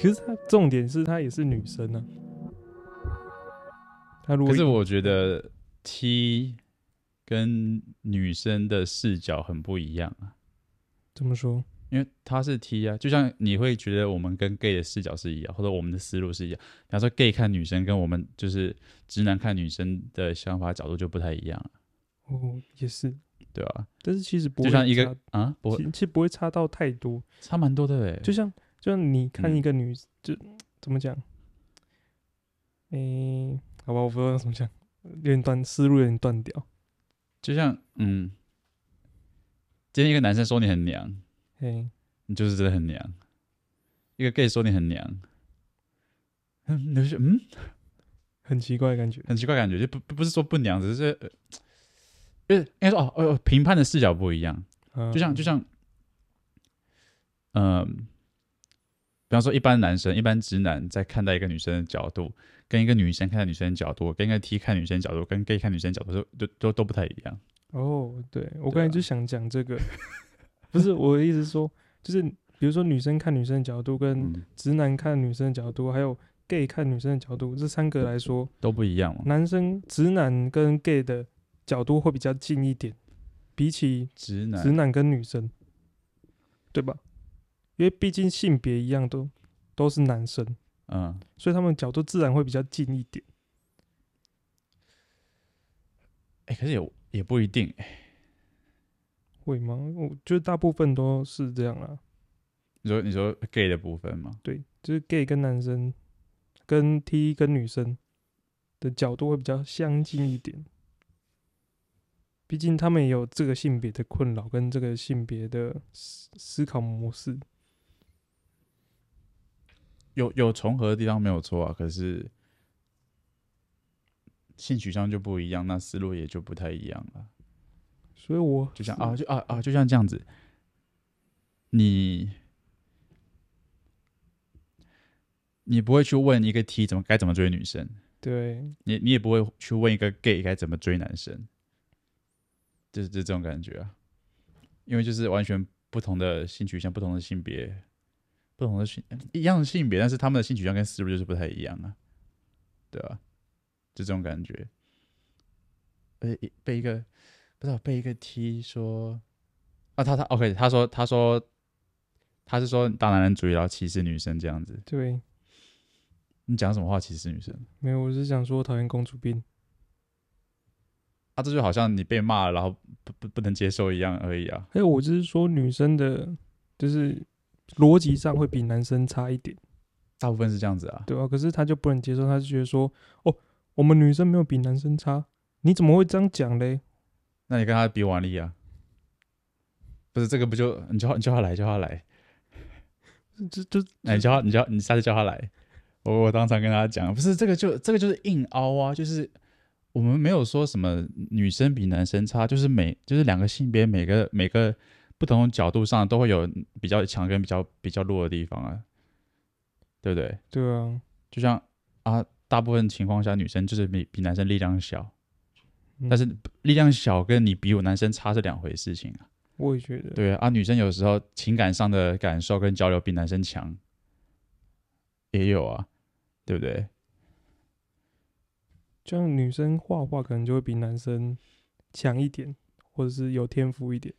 其实他重点是他也是女生啊。他如果可是我觉得 T 跟女生的视角很不一样啊。怎么说？因为他是 T 啊，就像你会觉得我们跟 gay 的视角是一样，或者我们的思路是一样。比方说 gay 看女生跟我们就是直男看女生的想法角度就不太一样。哦，也是，对啊？但是其实不会就像一个啊，不会，其实不会差到太多，差蛮多的诶。就像就你看一个女，嗯、就怎么讲？诶、欸，好吧，我不知道怎么讲，有点断思路，有点断掉。就像嗯，今天一个男生说你很娘。嘿，你就是真的很娘。一个 gay 说你很娘，嗯，你就嗯，很奇怪的感觉，很奇怪的感觉，就不不是说不娘，只是，呃，应该说哦哦，评判的视角不一样，嗯、就像就像，嗯、呃，比方说一般男生、一般直男在看待一个女生的角度，跟一个女生看待女生的角度，跟一个 T 看女生的角度，跟 gay 看女生的角度，都都都不太一样。哦，对，我刚才就想讲这个。不是我的意思是说，就是比如说女生看女生的角度，跟直男看女生的角度，还有 gay 看女生的角度，这三个来说都不一样。男生直男跟 gay 的角度会比较近一点，比起直男直男跟女生，对吧？因为毕竟性别一样，都都是男生，嗯，所以他们角度自然会比较近一点。哎，可是也也不一定。会吗？我觉得大部分都是这样啦。你说你说 gay 的部分吗？对，就是 gay 跟男生，跟 T 跟女生的角度会比较相近一点。毕竟他们也有这个性别的困扰跟这个性别的思思考模式，有有重合的地方没有错啊。可是性取向就不一样，那思路也就不太一样了。所以我就像啊，就啊啊，就像这样子，你你不会去问一个 T 怎么该怎么追女生，对，你你也不会去问一个 gay 该怎么追男生，就是这种感觉啊，因为就是完全不同的性取向、不同的性别、不同的性一样的性别，但是他们的性取向跟思路就是不太一样啊，对吧？就这种感觉，被被一个。不知道被一个 T 说啊，他他 OK，他说他说他是说大男人主义，然后歧视女生这样子。对，你讲什么话歧视女生？没有，我是想说讨厌公主病。啊，这就好像你被骂了，然后不不不能接受一样而已啊。还有，我就是说女生的，就是逻辑上会比男生差一点。大部分是这样子啊。对啊，可是他就不能接受，他就觉得说，哦，我们女生没有比男生差，你怎么会这样讲嘞？那你跟他比腕力啊？不是这个不就你叫你叫他来叫他来，就就那你叫他你叫你下次叫他来，我我当场跟他讲，不是这个就这个就是硬凹啊，就是我们没有说什么女生比男生差，就是每就是两个性别每个每个不同的角度上都会有比较强跟比较比较弱的地方啊，对不对？对啊，就像啊，大部分情况下女生就是比比男生力量小。但是力量小跟你比我男生差是两回事情啊！我也觉得。对啊，啊，女生有时候情感上的感受跟交流比男生强，也有啊，对不对？就像女生画画可能就会比男生强一点，或者是有天赋一点。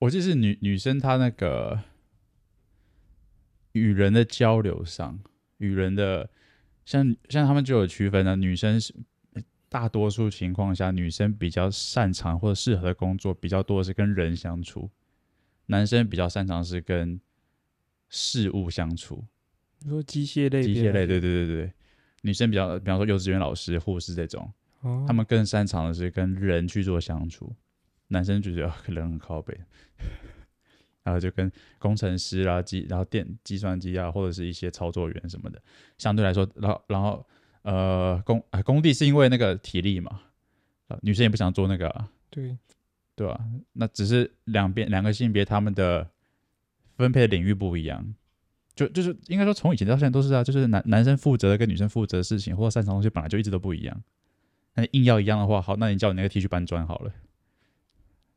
我记得是女女生她那个与人的交流上，与人的像像他们就有区分的，女生是。大多数情况下，女生比较擅长或者适合的工作比较多的是跟人相处，男生比较擅长是跟事物相处。你说机械类，机械类，对对对对。女生比较，比方说幼稚园老师、护士这种，哦、他们更擅长的是跟人去做相处。男生就觉得 可能很靠北，然后就跟工程师啊、机，然后电计算机啊，或者是一些操作员什么的，相对来说，然后然后。呃，工啊，工地是因为那个体力嘛，啊，女生也不想做那个，啊，对，对吧？那只是两边两个性别他们的分配的领域不一样，就就是应该说从以前到现在都是啊，就是男男生负责的跟女生负责的事情或者擅长的东西本来就一直都不一样，那硬要一样的话，好，那你叫你那个 T 去搬砖好了。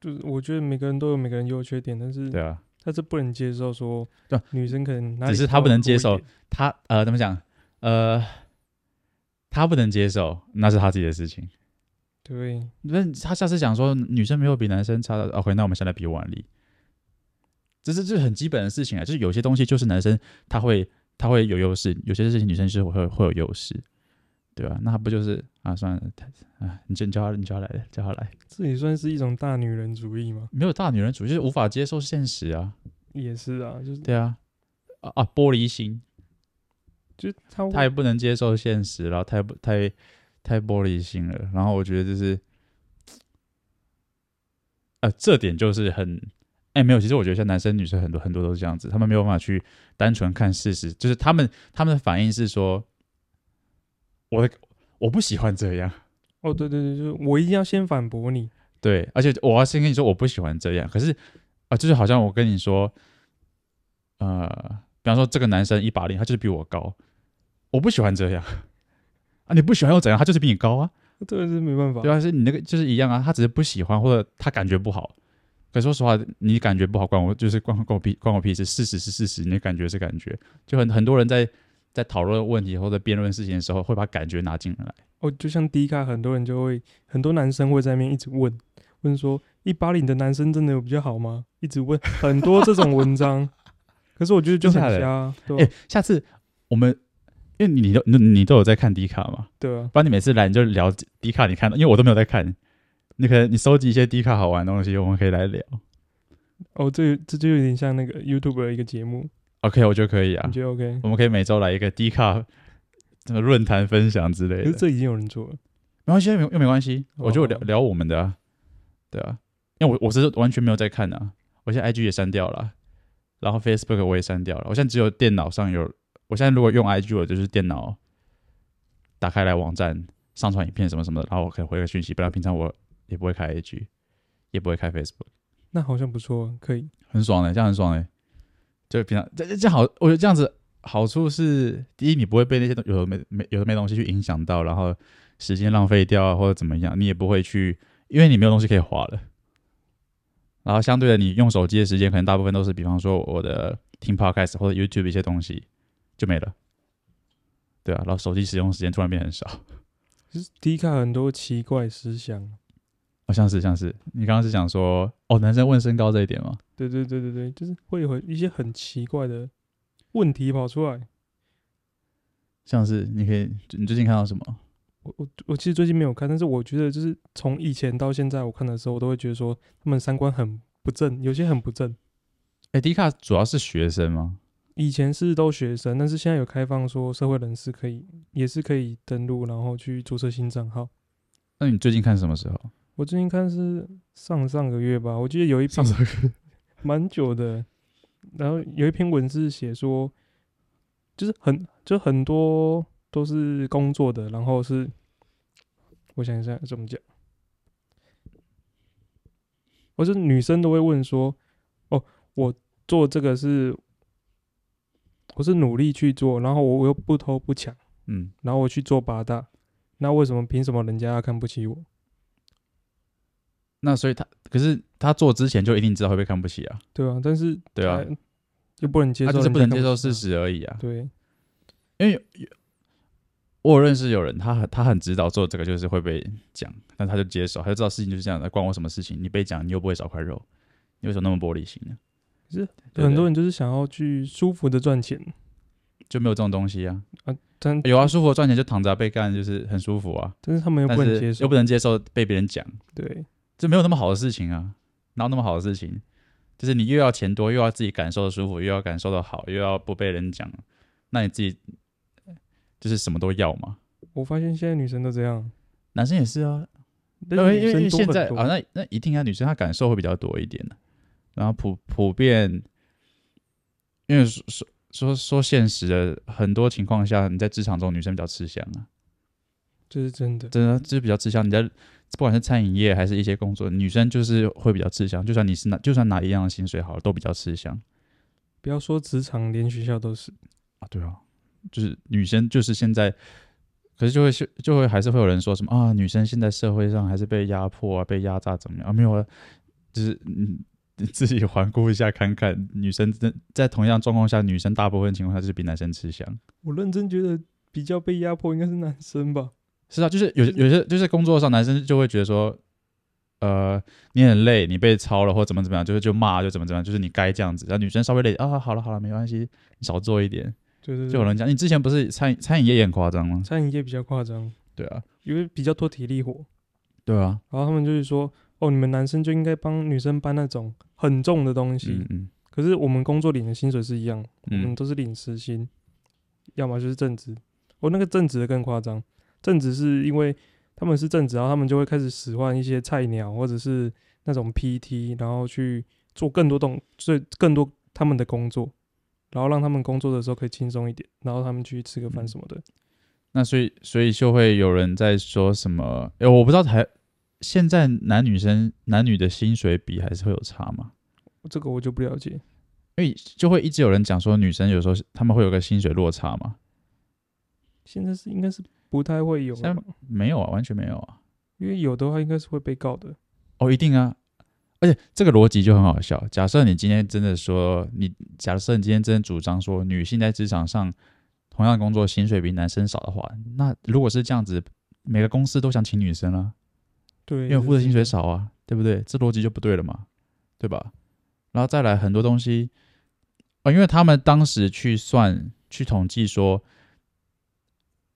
就是我觉得每个人都有每个人优缺点，但是对啊，他是不能接受说，对，女生可能只是他不能接受，他呃怎么讲？呃，他不能接受，那是他自己的事情。对，那他下次讲说女生没有比男生差的，OK，那我们先来比腕力。这是这是很基本的事情啊，就是有些东西就是男生他会他会有优势，有些事情女生是会会有优势，对吧？那不就是啊？算了，啊，你叫你叫他，你叫他来，叫他来，这也算是一种大女人主义吗？没有大女人主义，就是无法接受现实啊。也是啊，就是对啊，啊啊，玻璃心，就他他也不能接受现实，然后太不太太玻璃心了。然后我觉得就是，呃，这点就是很。哎、欸，没有，其实我觉得像男生女生很多很多都是这样子，他们没有办法去单纯看事实，就是他们他们的反应是说，我的我不喜欢这样。哦，对对对，就是我一定要先反驳你。对，而且我要先跟你说我不喜欢这样。可是啊、呃，就是好像我跟你说，呃，比方说这个男生一八零，他就是比我高，我不喜欢这样。啊，你不喜欢又怎样？他就是比你高啊。这个是没办法。对啊，是你那个就是一样啊，他只是不喜欢或者他感觉不好。可说实话，你感觉不好，关我就是关关我屁关我屁事。事实是事实，你的感觉是感觉。就很很多人在在讨论问题或者辩论事情的时候，会把感觉拿进来。哦，就像 D 卡，很多人就会，很多男生会在那边一直问问说，一八零的男生真的有比较好吗？一直问很多这种文章。可是我觉得就很瞎。哎、欸，下次我们因为你都你你都有在看迪卡嘛？对啊。不然你每次来你就聊迪卡，你看到，因为我都没有在看。你可能你收集一些迪卡好玩的东西，我们可以来聊。哦，这这就有点像那个 YouTube 的一个节目。OK，我觉得可以啊。你觉得 OK？我们可以每周来一个 D 卡什么论坛分享之类的。可是这已经有人做了，没关系，又没关系。我就聊聊我们的啊，对啊，因为我我是完全没有在看的啊。我现在 IG 也删掉了，然后 Facebook 我也删掉了。我现在只有电脑上有。我现在如果用 IG，我就是电脑打开来网站上传影片什么什么的，然后我可以回个讯息。不然平常我。也不会开 IG，也不会开 Facebook，那好像不错，可以很爽的，这样很爽的。就平常这这这好，我觉得这样子好处是，第一，你不会被那些东有的没没有的没东西去影响到，然后时间浪费掉啊，或者怎么样，你也不会去，因为你没有东西可以划了。然后相对的，你用手机的时间可能大部分都是，比方说我的听 Podcast 或者 YouTube 一些东西就没了，对啊，然后手机使用时间突然变很少。就是 D 卡很多奇怪思想。哦，像是像是，你刚刚是想说，哦，男生问身高这一点吗？对对对对对，就是会有一些很奇怪的问题跑出来。像是，你可以，你最近看到什么？我我我其实最近没有看，但是我觉得就是从以前到现在，我看的时候，我都会觉得说他们三观很不正，有些很不正。哎，D 卡主要是学生吗？以前是都学生，但是现在有开放说社会人士可以，也是可以登录，然后去注册新账号。那你最近看什么时候？我最近看是上上个月吧，我记得有一篇蛮久的，然后有一篇文字写说，就是很就很多都是工作的，然后是我想一下怎么讲，我是女生都会问说，哦，我做这个是我是努力去做，然后我我又不偷不抢，嗯，然后我去做八大，那为什么凭什么人家要看不起我？那所以他可是他做之前就一定知道会被看不起啊？对啊，但是对啊，又不能接受，他就是不能接受事实而已啊。对，因为有有我有认识有人，他很他很知道做这个就是会被讲，但他就接受，他就知道事情就是这样的，关我什么事情？你被讲，你又不会少块肉，你为什么那么玻璃心呢？可是很多人就是想要去舒服的赚钱，就没有这种东西啊啊！但有啊，舒服的赚钱就躺着被干，就是很舒服啊。但是他们又不能接受，又不能接受被别人讲，对。这没有那么好的事情啊，哪有那么好的事情？就是你又要钱多，又要自己感受的舒服，又要感受的好，又要不被人讲，那你自己就是什么都要嘛。我发现现在女生都这样，男生也是啊。因为因为现在啊，那那一定啊，女生她感受会比较多一点的，然后普普遍，因为说说说说现实的，很多情况下，你在职场中女生比较吃香啊。这是真的，真的就是比较吃香。你在不管是餐饮业还是一些工作，女生就是会比较吃香。就算你是拿，就算拿一样的薪水好了，都比较吃香。不要说职场，连学校都是啊。对啊，就是女生就是现在，可是就会就会还是会有人说什么啊，女生现在社会上还是被压迫啊，被压榨怎么样啊？没有啊，就是嗯，你自己环顾一下，看看女生在在同样状况下，女生大部分情况下是比男生吃香。我认真觉得比较被压迫应该是男生吧？是啊，就是有有些就是工作上，男生就会觉得说，呃，你很累，你被操了或怎么怎么样，就是就骂就怎么怎么样，就是你该这样子。然后女生稍微累啊，好了好了，没关系，你少做一点。对对对，就有人讲，你之前不是餐餐饮业也很夸张吗？餐饮业比较夸张。对啊，因为比较多体力活。对啊，然后他们就是说。哦，你们男生就应该帮女生搬那种很重的东西。嗯嗯。可是我们工作领的薪水是一样，我们都是领时薪，嗯、要么就是正职。哦，那个正职的更夸张，正职是因为他们是正职，然后他们就会开始使唤一些菜鸟或者是那种 PT，然后去做更多动，所以更多他们的工作，然后让他们工作的时候可以轻松一点，然后他们去吃个饭什么的。那所以，所以就会有人在说什么？哎，我不知道台。现在男女生男女的薪水比还是会有差吗？这个我就不了解，因为就会一直有人讲说女生有时候他们会有个薪水落差嘛。现在是应该是不太会有，没有啊，完全没有啊。因为有的话应该是会被告的。哦，一定啊，而且这个逻辑就很好笑。假设你今天真的说你，假设你今天真的主张说女性在职场上同样工作薪水比男生少的话，那如果是这样子，每个公司都想请女生啊。对，因为付的薪水少啊，对不对？这逻辑就不对了嘛，对吧？然后再来很多东西啊，因为他们当时去算、去统计说，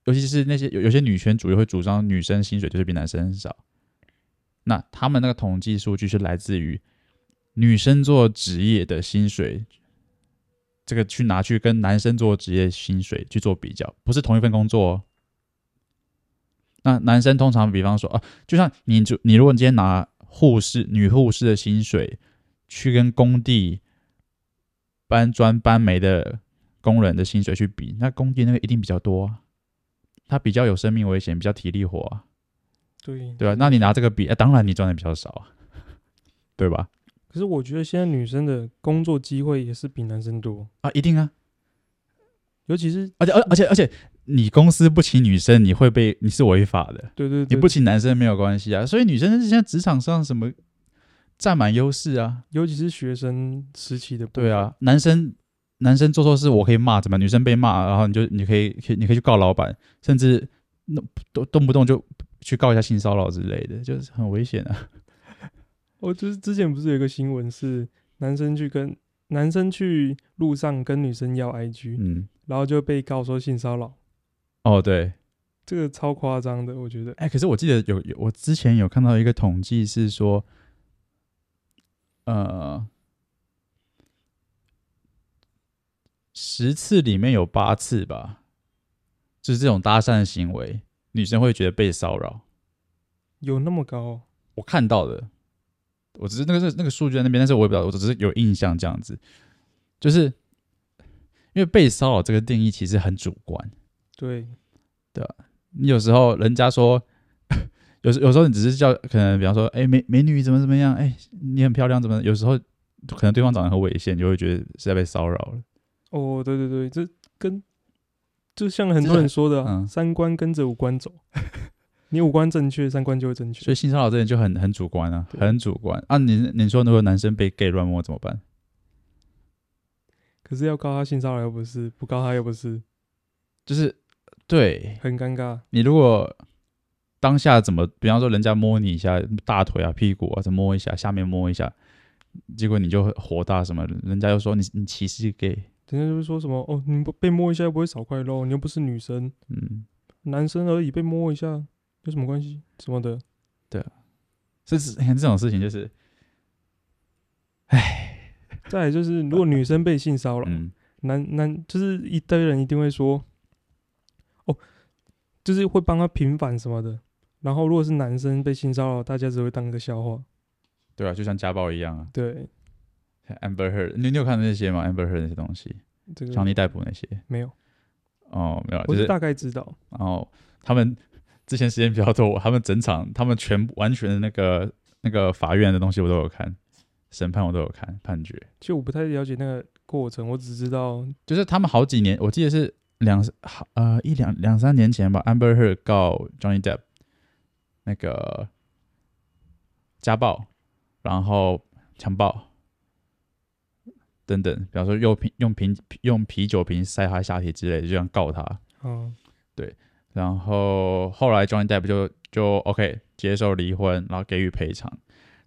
尤其是那些有有些女权主义会主张女生薪水就是比男生少，那他们那个统计数据是来自于女生做职业的薪水，这个去拿去跟男生做职业薪水去做比较，不是同一份工作哦。那男生通常，比方说啊，就像你就你，如果你今天拿护士、女护士的薪水去跟工地搬砖、搬煤的工人的薪水去比，那工地那个一定比较多啊，他比较有生命危险，比较体力活啊，对对吧？那你拿这个比，啊，当然你赚的比较少啊，对吧？可是我觉得现在女生的工作机会也是比男生多啊，一定啊，尤其是而且而而且而且。你公司不请女生，你会被你是违法的。对对对，你不请男生没有关系啊。所以女生现在职场上什么占满优势啊，尤其是学生时期的。对啊，男生男生做错事我可以骂，怎么女生被骂，然后你就你可以可以你可以去告老板，甚至那动动不动就去告一下性骚扰之类的，就是很危险啊。我就是之前不是有一个新闻是男生去跟男生去路上跟女生要 IG，嗯，然后就被告说性骚扰。哦，对，这个超夸张的，我觉得。哎，可是我记得有有，我之前有看到一个统计是说，呃，十次里面有八次吧，就是这种搭讪的行为，女生会觉得被骚扰。有那么高？我看到的，我只是那个是那个数据在那边，但是我也不知道，我只是有印象这样子，就是因为被骚扰这个定义其实很主观。对，对吧？你有时候人家说，有时有时候你只是叫，可能比方说，哎，美美女怎么怎么样？哎，你很漂亮，怎么？有时候可能对方长得很猥亵，你就会觉得是在被骚扰了。哦，对对对，这跟就像很多人说的，啊，三观跟着五官走，你五官正确，三观就会正确。所以性骚扰这点就很很主观啊，很主观啊。你你说如果男生被 gay 乱摸怎么办？可是要告他性骚扰又不是，不告他又不是，就是。对，很尴尬。你如果当下怎么，比方说人家摸你一下大腿啊、屁股啊，再摸一下，下面摸一下，结果你就火大什么？人家又说你你歧视 gay，人家就会说什么哦，你不被摸一下又不会少块肉，你又不是女生，嗯，男生而已，被摸一下有什么关系？什么的，对啊，这是你看这种事情就是，唉，再来就是如果女生被性骚扰，嗯，男男就是一堆人一定会说。哦，就是会帮他平反什么的。然后，如果是男生被性骚扰，大家只会当一个笑话。对啊，就像家暴一样啊。对。Amber Heard，你你有看那些吗？Amber Heard 那些东西，这个强尼逮捕那些没有。哦，没有，就是、我是大概知道。然后他们之前时间比较多，他们整场，他们全部完全的那个那个法院的东西我都有看，审判我都有看，判决。其实我不太了解那个过程，我只知道就是他们好几年，我记得是。两好呃一两两三年前吧，Amber Heard 告 Johnny Depp 那个家暴，然后强暴，等等，比方说用瓶用瓶用啤酒瓶塞他下体之类的，就这样告他。嗯，对。然后后来 Johnny Depp 就就 OK 接受离婚，然后给予赔偿。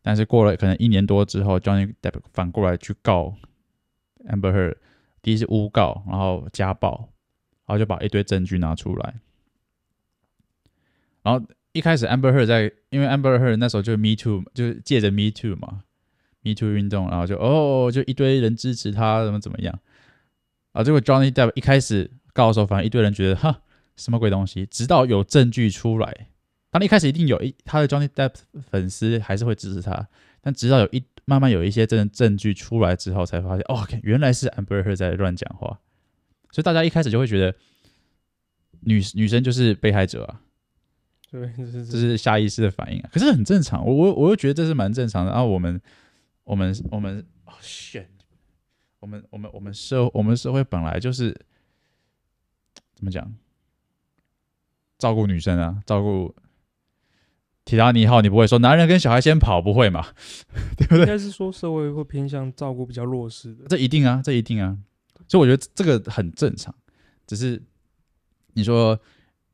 但是过了可能一年多之后，Johnny Depp 反过来去告 Amber Heard，第一是诬告，然后家暴，然后就把一堆证据拿出来。然后一开始 Amber Heard 在，因为 Amber Heard 那时候就 Me Too，就是借着 Me Too 嘛，Me Too 运动，然后就哦，就一堆人支持他，怎么怎么样。啊，结果 Johnny Depp 一开始告的时候，反正一堆人觉得哈什么鬼东西，直到有证据出来。当然一开始一定有一他的 Johnny Depp 粉丝还是会支持他，但直到有一慢慢有一些真的证据出来之后，才发现哦，原来是 Amber Heard 在乱讲话，所以大家一开始就会觉得女女生就是被害者啊，对，这是这是下意识的反应啊，可是很正常，我我我又觉得这是蛮正常的。然后我们我们我们哦 shit，我们我们我们社我们社会本来就是怎么讲，照顾女生啊，照顾。铁达尼号，你不会说男人跟小孩先跑，不会嘛？对不对？应该是说社会会偏向照顾比较弱势的，这一定啊，这一定啊。所以我觉得这个很正常，只是你说，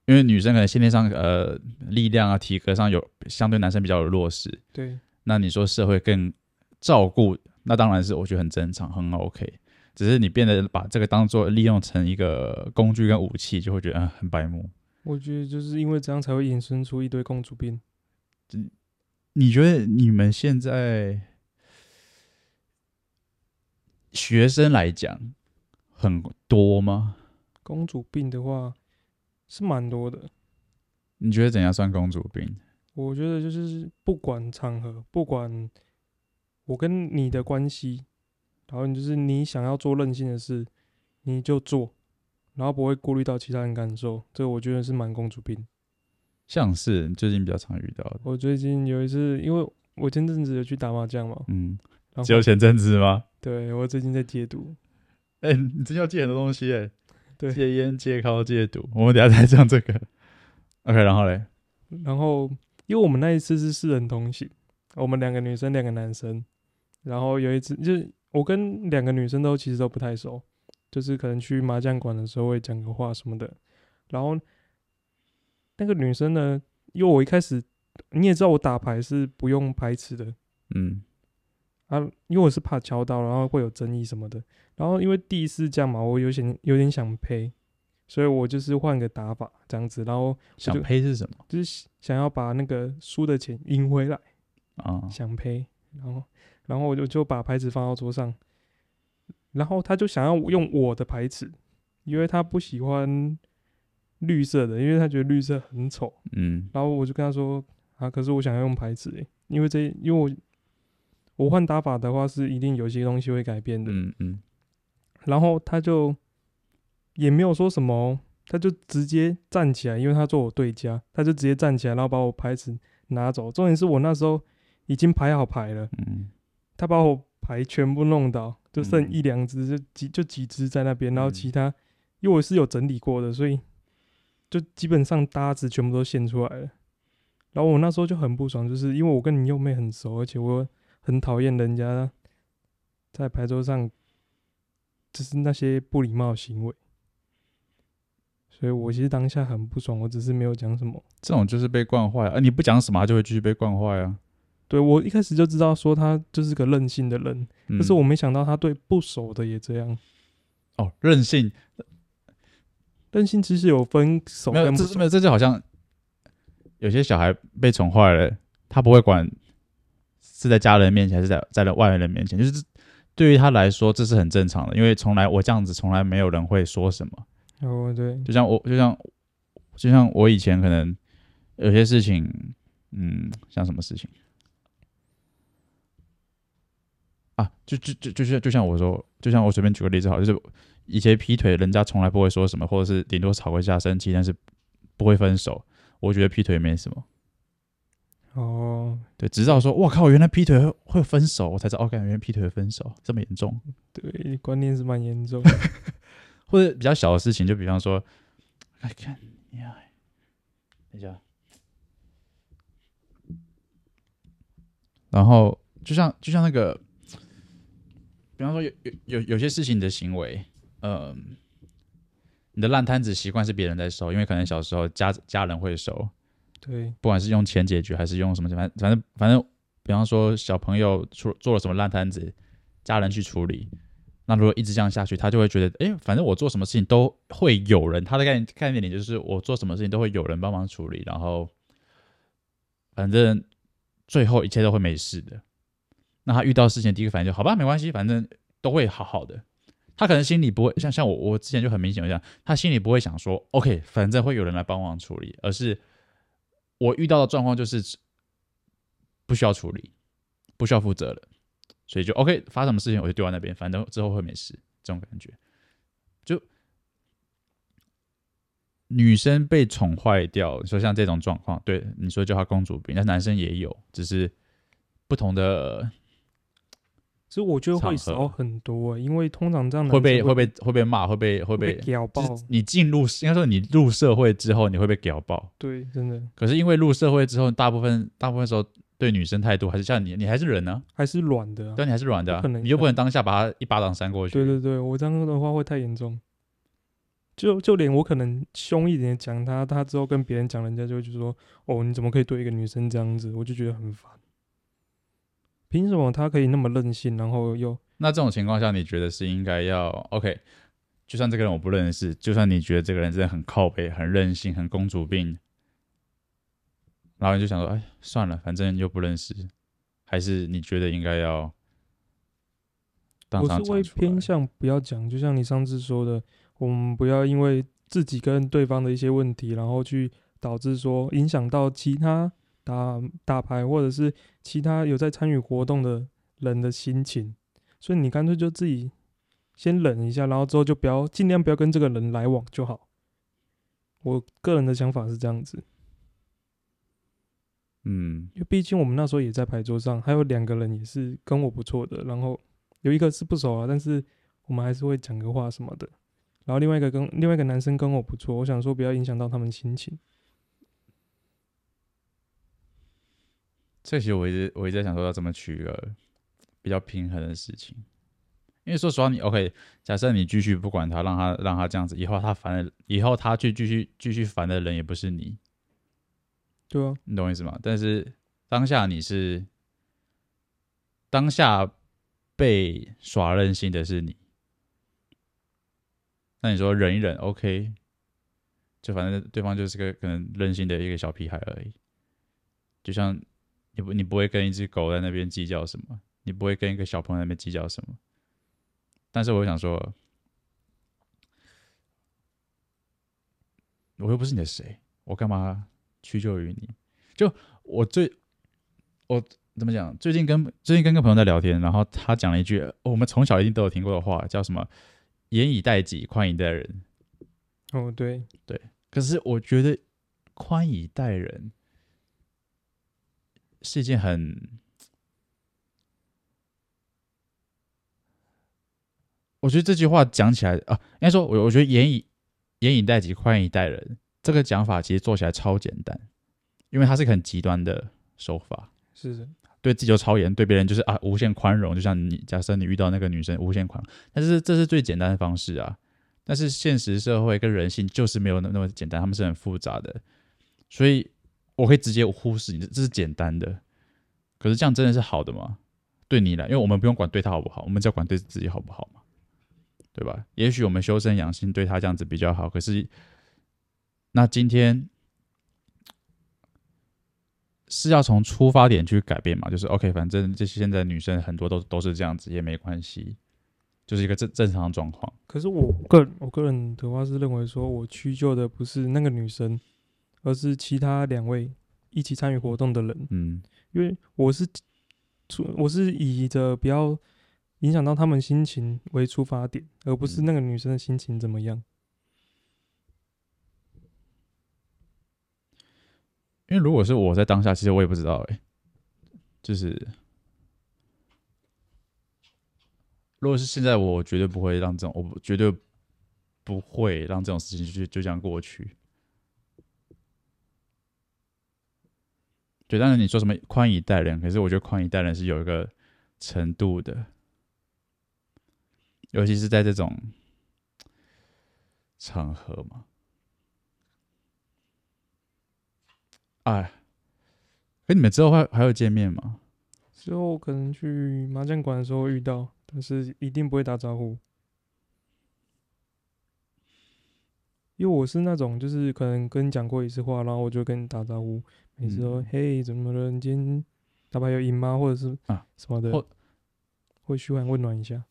因为女生可能先天上呃力量啊体格上有相对男生比较有弱势，对。那你说社会更照顾，那当然是我觉得很正常，很 OK。只是你变得把这个当做利用成一个工具跟武器，就会觉得、呃、很白目。我觉得就是因为这样才会衍生出一堆公主病。你觉得你们现在学生来讲很多吗？公主病的话是蛮多的。你觉得怎样算公主病？我觉得就是不管场合，不管我跟你的关系，然后你就是你想要做任性的事，你就做，然后不会顾虑到其他人感受。这个我觉得是蛮公主病。像是最近比较常遇到的。我最近有一次，因为我前阵子有去打麻将嘛，嗯，只有前阵子吗？对，我最近在戒毒。哎、欸，你真要戒很多东西哎、欸，对，戒烟、戒靠、戒毒。我们等下再讲这个。OK，然后嘞，然后因为我们那一次是四人同行，我们两个女生，两个男生。然后有一次，就是我跟两个女生都其实都不太熟，就是可能去麻将馆的时候会讲个话什么的，然后。那个女生呢？因为我一开始你也知道，我打牌是不用牌池的，嗯，啊，因为我是怕敲到，然后会有争议什么的。然后因为第一次这样嘛，我有点有点想赔，所以我就是换个打法这样子。然后想赔是什么？就是想要把那个输的钱赢回来啊，想赔。然后，然后我就就把牌子放到桌上，然后他就想要用我的牌子，因为他不喜欢。绿色的，因为他觉得绿色很丑，嗯，然后我就跟他说啊，可是我想要用牌子诶，因为这因为我我换打法的话是一定有些东西会改变的，嗯嗯，然后他就也没有说什么，他就直接站起来，因为他做我对家，他就直接站起来，然后把我牌子拿走。重点是我那时候已经排好牌了，嗯，他把我牌全部弄倒，就剩一两只，就几就几只在那边，然后其他因为我是有整理过的，所以。就基本上搭子全部都现出来了，然后我那时候就很不爽，就是因为我跟你幼妹很熟，而且我很讨厌人家在牌桌上就是那些不礼貌行为，所以我其实当下很不爽，我只是没有讲什么。这种就是被惯坏啊！你不讲什么，他就会继续被惯坏啊。对，我一开始就知道说他就是个任性的人，可是我没想到他对不熟的也这样。哦，任性。任性其实有分手跟不熟，没有，没有，这就好像有些小孩被宠坏了，他不会管是在家人面前还是在在外人面前，就是对于他来说这是很正常的，因为从来我这样子从来没有人会说什么。哦，对，就像我，就像就像我以前可能有些事情，嗯，像什么事情啊，就就就就像就像我说，就像我随便举个例子好，就是。以前劈腿，人家从来不会说什么，或者是顶多吵一架生气，但是不会分手。我觉得劈腿没什么。哦，对，直到说“我靠，原来劈腿会会分手”，我才知道哦，原来劈腿会分手这么严重。对，观念是蛮严重。或者比较小的事情，就比方说，来看呀，等一下，然后就像就像那个。比方说有有有有些事情你的行为，嗯、呃，你的烂摊子习惯是别人在收，因为可能小时候家家人会收，对，不管是用钱解决还是用什么，反反正反正，比方说小朋友出做了什么烂摊子，家人去处理，那如果一直这样下去，他就会觉得，哎，反正我做什么事情都会有人，他的概念概念里就是我做什么事情都会有人帮忙处理，然后反正最后一切都会没事的。那他遇到事情第一个反应就好吧，没关系，反正都会好好的。他可能心里不会像像我，我之前就很明显这样，他心里不会想说，OK，反正会有人来帮忙处理，而是我遇到的状况就是不需要处理，不需要负责了，所以就 OK，发什么事情我就丢在那边，反正之后会没事，这种感觉。就女生被宠坏掉，说像这种状况，对你说叫她公主病，那男生也有，只是不同的。其实我觉得会少很多，欸，因为通常这样会被会被会被骂，会被会被屌爆。你进入应该说你入社会之后，你会被屌爆。对，真的。可是因为入社会之后，大部分大部分时候对女生态度还是像你，你还是人呢，啊，还是软的，啊。对，你还是软的，啊，你又不能当下把他一巴掌扇过去。对对对，我这样的话会太严重。就就连我可能凶一点讲他，他之后跟别人讲，人家就会就说：“哦，你怎么可以对一个女生这样子？”我就觉得很烦。凭什么他可以那么任性，然后又？那这种情况下，你觉得是应该要 OK？就算这个人我不认识，就算你觉得这个人真的很靠北、很任性、很公主病，然后你就想说，哎，算了，反正又不认识，还是你觉得应该要？我是会偏向不要讲，就像你上次说的，我们不要因为自己跟对方的一些问题，然后去导致说影响到其他打打牌或者是其他有在参与活动的人的心情。所以你干脆就自己先忍一下，然后之后就不要尽量不要跟这个人来往就好。我个人的想法是这样子，嗯，因为毕竟我们那时候也在牌桌上，还有两个人也是跟我不错的，然后有一个是不熟啊，但是我们还是会讲个话什么的。然后另外一个跟另外一个男生跟我不错，我想说不要影响到他们心情。这其实我一直我一直在想说要怎么取个。比较平衡的事情，因为说实话，你 OK，假设你继续不管他，让他让他这样子，以后他烦了，以后他去继续继续烦的人也不是你，对啊，你懂我意思吗？但是当下你是当下被耍任性的是你，那你说忍一忍 OK，就反正对方就是个可能任性的一个小屁孩而已，就像你不你不会跟一只狗在那边计较什么。你不会跟一个小朋友在那边计较什么，但是我想说，我又不是你的谁，我干嘛屈就于你？就我最我怎么讲？最近跟最近跟个朋友在聊天，然后他讲了一句我们从小一定都有听过的话，叫什么“严以待己，宽以待人”。哦，对对，可是我觉得“宽以待人”是一件很。我觉得这句话讲起来啊，应该说，我我觉得严以严以待己，宽以待人，这个讲法其实做起来超简单，因为它是个很极端的手法。是的，对自己就超严，对别人就是啊无限宽容。就像你假设你遇到那个女生无限宽容，但是这是最简单的方式啊。但是现实社会跟人性就是没有那那么简单，他们是很复杂的。所以我可以直接忽视你，这是简单的。可是这样真的是好的吗？对你来，因为我们不用管对他好不好，我们只要管对自己好不好嘛。对吧？也许我们修身养性，对他这样子比较好。可是，那今天是要从出发点去改变嘛？就是 OK，反正这现在女生很多都都是这样子，也没关系，就是一个正正常的状况。可是我个人我个人的话是认为说，我屈就的不是那个女生，而是其他两位一起参与活动的人。嗯，因为我是出我是以着比较。影响到他们心情为出发点，而不是那个女生的心情怎么样。因为如果是我在当下，其实我也不知道哎，就是如果是现在，我绝对不会让这种，我绝对不会让这种事情就就这样过去。对，当然你说什么宽以待人，可是我觉得宽以待人是有一个程度的。尤其是在这种场合嘛。哎，哎，你们之后还还有见面吗？之后可能去麻将馆的时候遇到，但是一定不会打招呼，因为我是那种就是可能跟你讲过一次话，然后我就跟你打招呼，每次说、嗯、嘿怎么了？你今天打牌有赢吗？或者是啊什么的，会嘘寒问暖一下。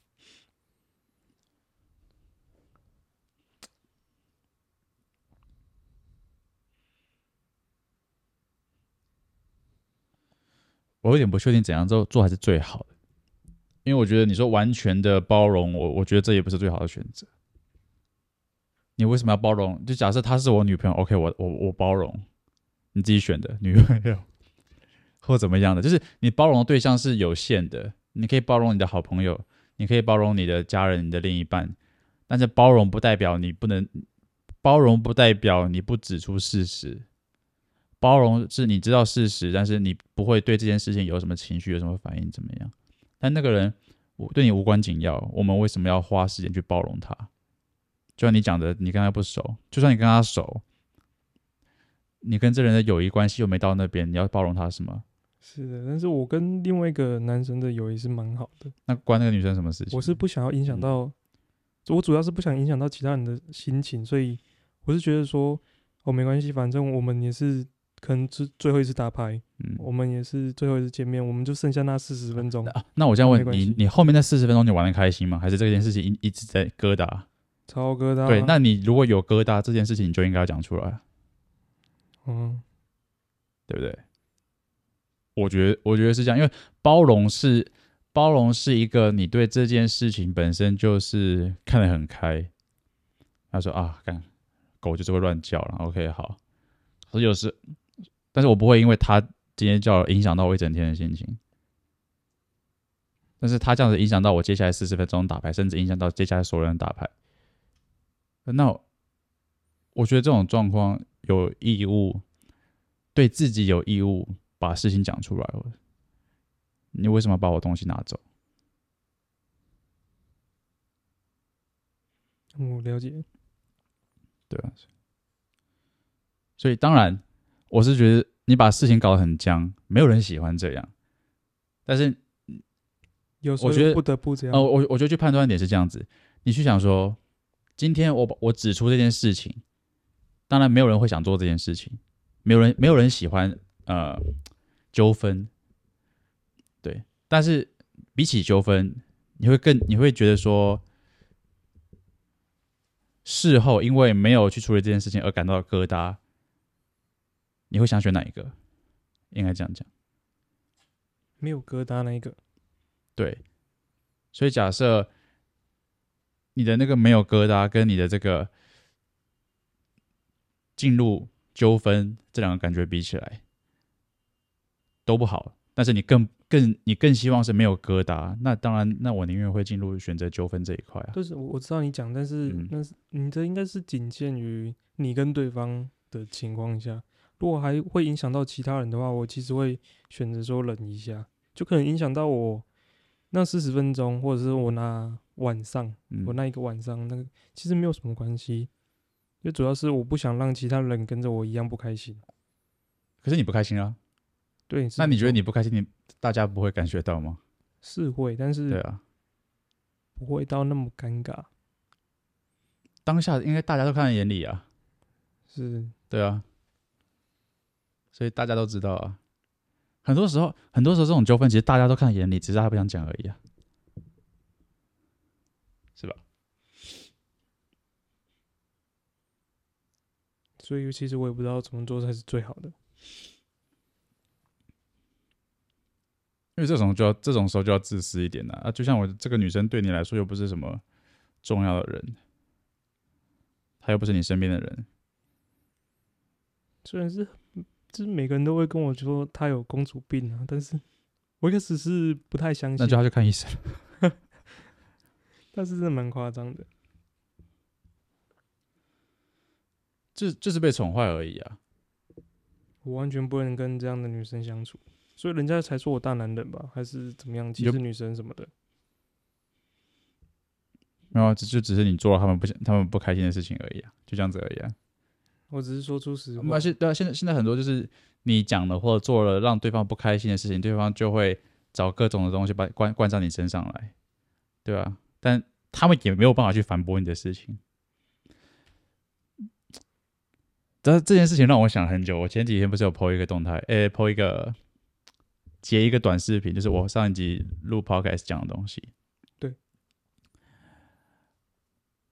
我有点不确定怎样做做还是最好的，因为我觉得你说完全的包容我，我觉得这也不是最好的选择。你为什么要包容？就假设她是我女朋友，OK，我我我包容，你自己选的女朋友或怎么样的，就是你包容的对象是有限的，你可以包容你的好朋友，你可以包容你的家人、你的另一半，但是包容不代表你不能包容，不代表你不指出事实。包容是你知道事实，但是你不会对这件事情有什么情绪、有什么反应，怎么样？但那个人我对你无关紧要，我们为什么要花时间去包容他？就像你讲的，你跟他不熟，就算你跟他熟，你跟这人的友谊关系又没到那边，你要包容他什么？是的，但是我跟另外一个男生的友谊是蛮好的。那关那个女生什么事情？我是不想要影响到，嗯、我主要是不想影响到其他人的心情，所以我是觉得说，哦，没关系，反正我们也是。可能是最后一次打牌，嗯，我们也是最后一次见面，我们就剩下那四十分钟。啊，那我这样问你，你后面那四十分钟你玩的开心吗？还是这件事情一一直在疙瘩？超疙瘩。对，那你如果有疙瘩，这件事情你就应该要讲出来。嗯，对不对？我觉得，我觉得是这样，因为包容是包容是一个你对这件事情本身就是看得很开。他说啊，干狗就是会乱叫了，OK，好。可是有时。但是我不会因为他今天叫影响到我一整天的心情，但是他这样子影响到我接下来四十分钟打牌，甚至影响到接下来所有人打牌。那我觉得这种状况有义务，对自己有义务把事情讲出来。你为什么把我东西拿走？我了解。对啊，所以当然。我是觉得你把事情搞得很僵，没有人喜欢这样。但是，有时候不得不这样。哦，我我觉得去判断点是这样子，你去想说，今天我我指出这件事情，当然没有人会想做这件事情，没有人没有人喜欢呃纠纷，对。但是比起纠纷，你会更你会觉得说，事后因为没有去处理这件事情而感到疙瘩。你会想选哪一个？应该这样讲，没有疙瘩那一个。对，所以假设你的那个没有疙瘩，跟你的这个进入纠纷这两个感觉比起来都不好，但是你更更你更希望是没有疙瘩，那当然，那我宁愿会进入选择纠纷这一块啊。就是我知道你讲，但是那是、嗯、你这应该是仅限于你跟对方的情况下。如果还会影响到其他人的话，我其实会选择说忍一下，就可能影响到我那四十分钟，或者是我那晚上，嗯、我那一个晚上，那个其实没有什么关系，就主要是我不想让其他人跟着我一样不开心。可是你不开心啊？对，那你觉得你不开心，你大家不会感觉到吗？是会，但是对啊，不会到那么尴尬。当下应该大家都看在眼里啊，是，对啊。所以大家都知道啊，很多时候，很多时候这种纠纷其实大家都看在眼里，只是他不想讲而已啊，是吧？所以其实我也不知道怎么做才是最好的，因为这种就要这种时候就要自私一点了啊，就像我这个女生对你来说又不是什么重要的人，她又不是你身边的人，虽然是。就是每个人都会跟我说她有公主病啊，但是我一开始是不太相信。那就要去看医生。但是真的蛮夸张的，就就是被宠坏而已啊。我完全不能跟这样的女生相处，所以人家才说我大男人吧，还是怎么样歧视女生什么的。没有，这就只是你做了他们不想、他们不开心的事情而已啊，就这样子而已啊。我只是说出实话。而且对啊，现在现在很多就是你讲了或者做了让对方不开心的事情，对方就会找各种的东西把灌灌到你身上来，对吧、啊？但他们也没有办法去反驳你的事情。这这件事情让我想很久。我前几天不是有 po 一个动态，诶，po 一个截一个短视频，就是我上一集录 podcast 讲的东西。对，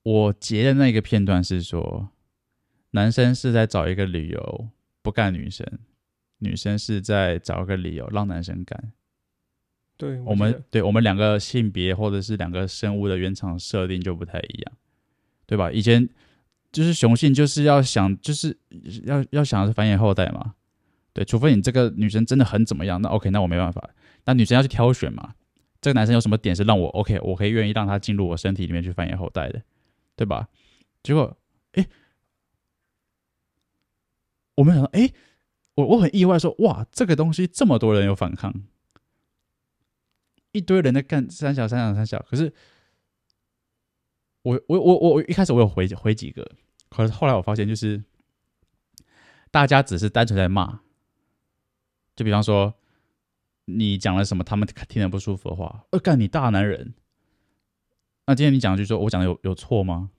我截的那个片段是说，男生是在找一个理由不干女生，女生是在找一个理由让男生干。对，我，我们对我们两个性别或者是两个生物的原厂设定就不太一样，对吧？以前。就是雄性就是要想，就是要要想的是繁衍后代嘛，对，除非你这个女生真的很怎么样，那 OK，那我没办法。那女生要去挑选嘛，这个男生有什么点是让我 OK，我可以愿意让他进入我身体里面去繁衍后代的，对吧？结果，哎，我没想到，哎，我我很意外说，哇，这个东西这么多人有反抗，一堆人在干三小三小三小，可是我我我我一开始我有回回几个。可是后来我发现，就是大家只是单纯在骂，就比方说你讲了什么，他们听得不舒服的话，呃，干你大男人。那今天你讲的就是说我讲的有有错吗？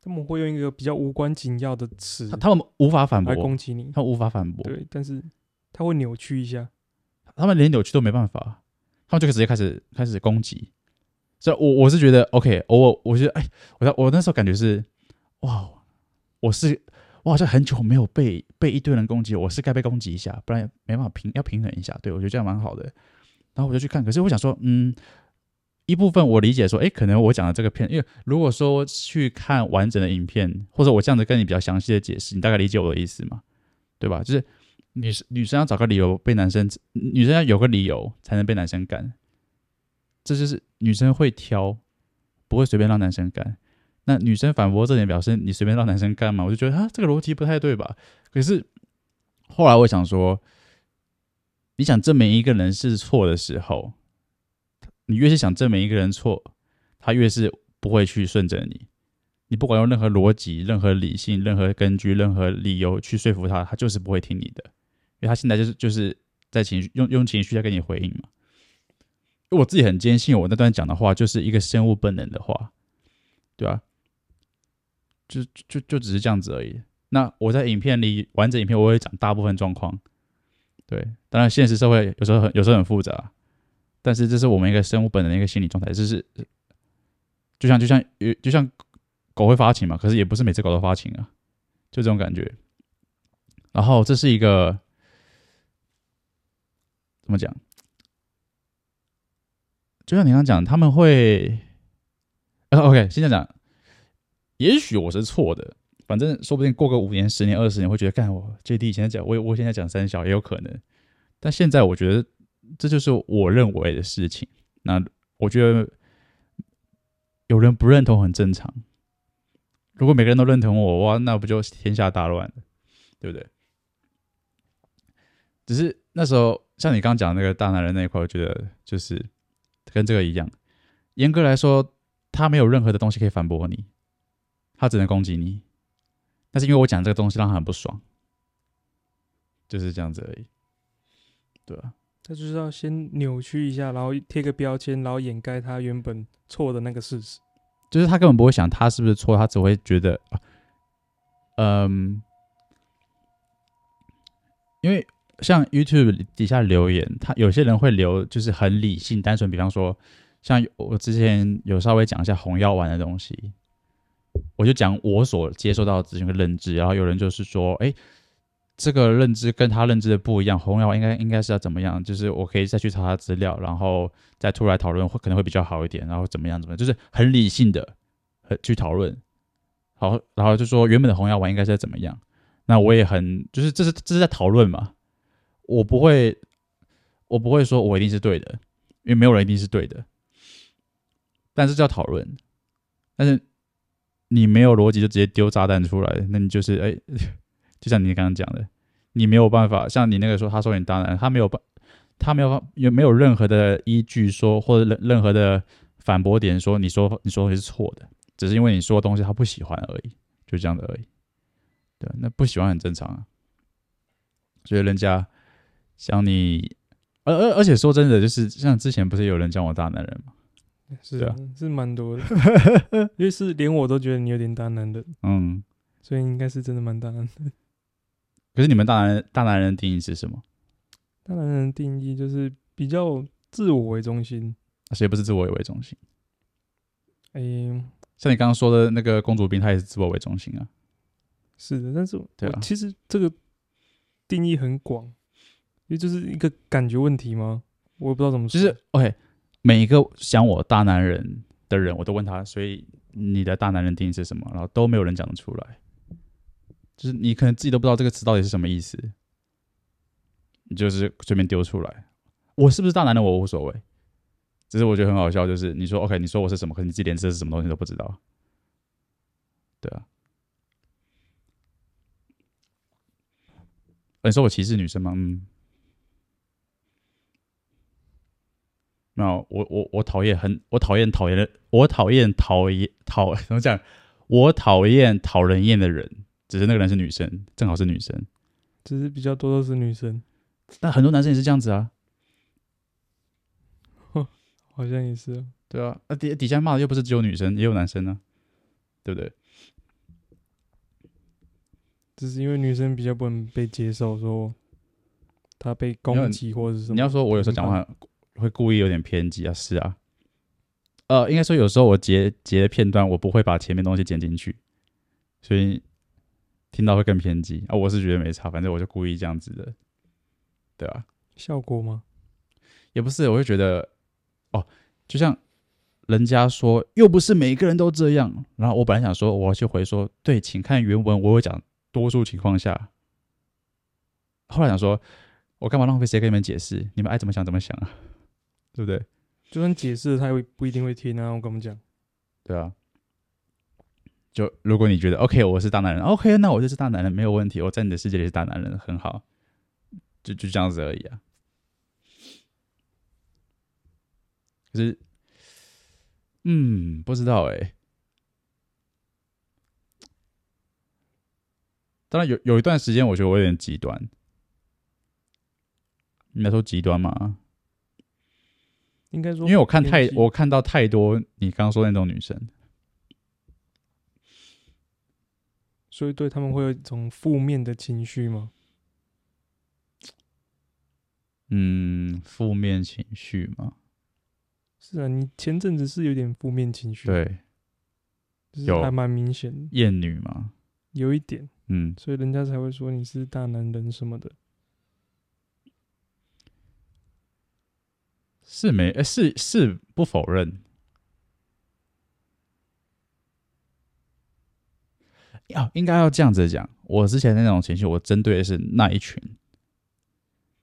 他们会用一个比较无关紧要的词，他们无法反驳来攻击你，他们无法反驳。对，但是他会扭曲一下，他们连扭曲都没办法，他们就直接开始开始攻击。所以我我是觉得 OK，我我觉得哎，我我那时候感觉是哇。我是我好像很久没有被被一堆人攻击，我是该被攻击一下，不然没办法平要平衡一下。对，我觉得这样蛮好的，然后我就去看。可是我想说，嗯，一部分我理解说，诶，可能我讲的这个片，因为如果说去看完整的影片，或者我这样子跟你比较详细的解释，你大概理解我的意思嘛？对吧？就是女生女生要找个理由被男生，女生要有个理由才能被男生干，这就是女生会挑，不会随便让男生干。那女生反驳这点，表示你随便让男生干嘛？我就觉得啊，这个逻辑不太对吧？可是后来我想说，你想证明一个人是错的时候，你越是想证明一个人错，他越是不会去顺着你。你不管用任何逻辑、任何理性、任何根据、任何理由去说服他，他就是不会听你的，因为他现在就是就是在情绪用用情绪在跟你回应嘛。我自己很坚信，我那段讲的话就是一个生物本能的话，对吧？就就就只是这样子而已。那我在影片里完整影片，我会讲大部分状况。对，当然现实社会有时候很有时候很复杂，但是这是我们一个生物本能的一个心理状态，就是就像就像就像狗会发情嘛，可是也不是每只狗都发情啊，就这种感觉。然后这是一个怎么讲？就像你刚刚讲，他们会啊，OK，现在讲。也许我是错的，反正说不定过个五年、十年、二十年，会觉得干我 JD 以前在讲，我我现在讲三小也有可能。但现在我觉得这就是我认为的事情。那我觉得有人不认同很正常。如果每个人都认同我，哇，那不就天下大乱了，对不对？只是那时候像你刚讲那个大男人那一块，我觉得就是跟这个一样。严格来说，他没有任何的东西可以反驳你。他只能攻击你，但是因为我讲这个东西让他很不爽，就是这样子而已，对吧？他就是要先扭曲一下，然后贴个标签，然后掩盖他原本错的那个事实。就是他根本不会想他是不是错，他只会觉得，嗯，因为像 YouTube 底下留言，他有些人会留就是很理性、单纯，比方说，像我之前有稍微讲一下红药丸的东西。我就讲我所接受到的资讯和认知，然后有人就是说，哎，这个认知跟他认知的不一样，红药丸应该应该是要怎么样？就是我可以再去查查资料，然后再出来讨论，会可能会比较好一点。然后怎么样怎么样，就是很理性的去讨论。好，然后就说原本的红药丸应该是要怎么样？那我也很就是这是这是在讨论嘛，我不会我不会说我一定是对的，因为没有人一定是对的，但是叫讨论，但是。你没有逻辑就直接丢炸弹出来，那你就是哎，就像你刚刚讲的，你没有办法。像你那个说，他说你当然，他没有办，他没有也没有任何的依据说，或者任任何的反驳点说，你说你说的是错的，只是因为你说的东西他不喜欢而已，就这样的而已。对，那不喜欢很正常啊。所以人家讲你，而而而且说真的，就是像之前不是有人叫我大男人吗？是啊，是蛮多的，因为是连我都觉得你有点大男人。嗯，所以应该是真的蛮大男人。可是你们大男人大男人的定义是什么？大男人的定义就是比较自我为中心。谁不是自我为中心？哎、欸，像你刚刚说的那个公主病，她也是自我为中心啊。是的，但是我其实这个定义很广，因为就是一个感觉问题吗？我也不知道怎么说。就是 OK，每一个想我大男人的人，我都问他，所以你的大男人定义是什么？然后都没有人讲得出来。就是你可能自己都不知道这个词到底是什么意思，你就是随便丢出来。我是不是大男人？我无所谓。只是我觉得很好笑，就是你说 OK，你说我是什么，可是你自己连这是什么东西都不知道。对啊。你说我歧视女生吗？嗯。没有，我我我讨厌很，我讨厌讨厌的，我讨厌讨厌讨怎么讲？我讨厌讨人厌的人，只是那个人是女生，正好是女生。只是比较多都是女生，但很多男生也是这样子啊。好像也是，对啊，啊底底下骂的又不是只有女生，也有男生呢、啊，对不对？只是因为女生比较不能被接受，说她被攻击或者是什么。你要说我有时候讲话会故意有点偏激啊，是啊，呃，应该说有时候我截截的片段，我不会把前面东西剪进去，所以听到会更偏激啊。我是觉得没差，反正我就故意这样子的，对啊，效果吗？也不是，我就觉得。哦，就像人家说，又不是每个人都这样。然后我本来想说，我要去回说，对，请看原文，我会讲多数情况下。后来想说，我干嘛浪费时间跟你们解释？你们爱怎么想怎么想啊，对不对？就算解释，他也不一定会听啊。我跟我们讲，对啊。就如果你觉得 OK，我是大男人，OK，那我就是大男人，没有问题。我在你的世界里是大男人，很好。就就这样子而已啊。可是，嗯，不知道哎、欸。当然有有一段时间，我觉得我有点极端。应该说极端嘛？应该说，因为我看太，我看到太多你刚刚说的那种女生，所以对他们会有一种负面的情绪吗？嗯，负面情绪吗？是啊，你前阵子是有点负面情绪，对，就是还蛮明显的。厌女嘛？有一点，嗯，所以人家才会说你是大男人什么的。是没？呃、是是不否认。要应该要这样子讲，我之前那种情绪，我针对的是那一群，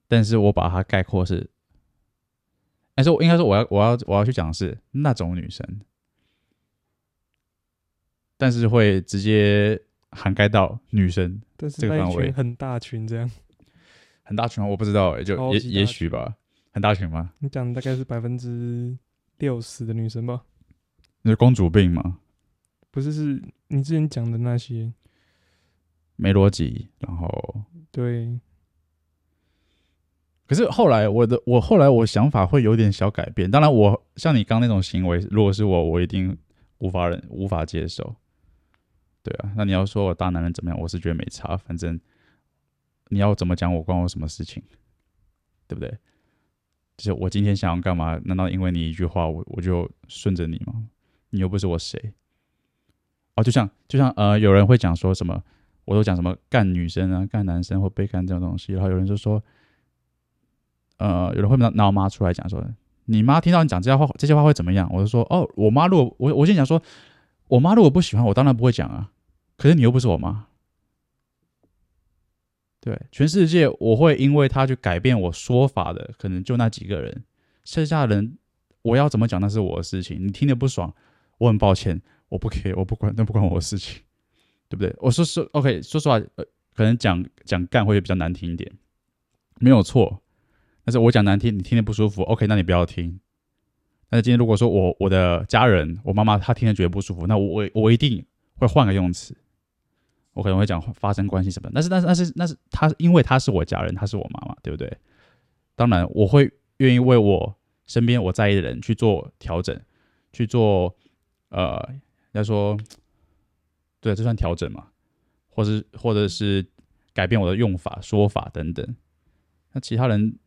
但是我把它概括是。但是应该说，我要我要我要去讲的是那种女生，但是会直接涵盖到女生这个范围，很大群这样，很大群？我不知道哎，就也也许吧，很大群吗？你讲的大概是百分之六十的女生吧？那是公主病吗？不是，是你之前讲的那些没逻辑，然后对。可是后来我的我后来我想法会有点小改变。当然，我像你刚那种行为，如果是我，我一定无法忍无法接受。对啊，那你要说我大男人怎么样？我是觉得没差，反正你要怎么讲我关我什么事情，对不对？就是我今天想要干嘛？难道因为你一句话，我我就顺着你吗？你又不是我谁？哦，就像就像呃，有人会讲说什么，我都讲什么干女生啊，干男生或被干这种东西，然后有人就说。呃，有人会拿拿我妈出来讲说，你妈听到你讲这些话，这些话会怎么样？我就说，哦，我妈如果我我先讲说，我妈如果不喜欢我，当然不会讲啊。可是你又不是我妈，对，全世界我会因为他去改变我说法的，可能就那几个人，剩下的人我要怎么讲那是我的事情。你听得不爽，我很抱歉，我不 care，我不管，那不关我的事情，对不对？我说说 OK，说实话，呃，可能讲讲干会比较难听一点，没有错。但是我讲难听，你听得不舒服，OK，那你不要听。但是今天如果说我我的家人，我妈妈她听了觉得不舒服，那我我我一定会换个用词，我可能会讲发生关系什么。但是但是但是那是她，因为她是我家人，她是我妈妈，对不对？当然我会愿意为我身边我在意的人去做调整，去做呃，要说对，这算调整嘛？或是或者是改变我的用法、说法等等。那其他人，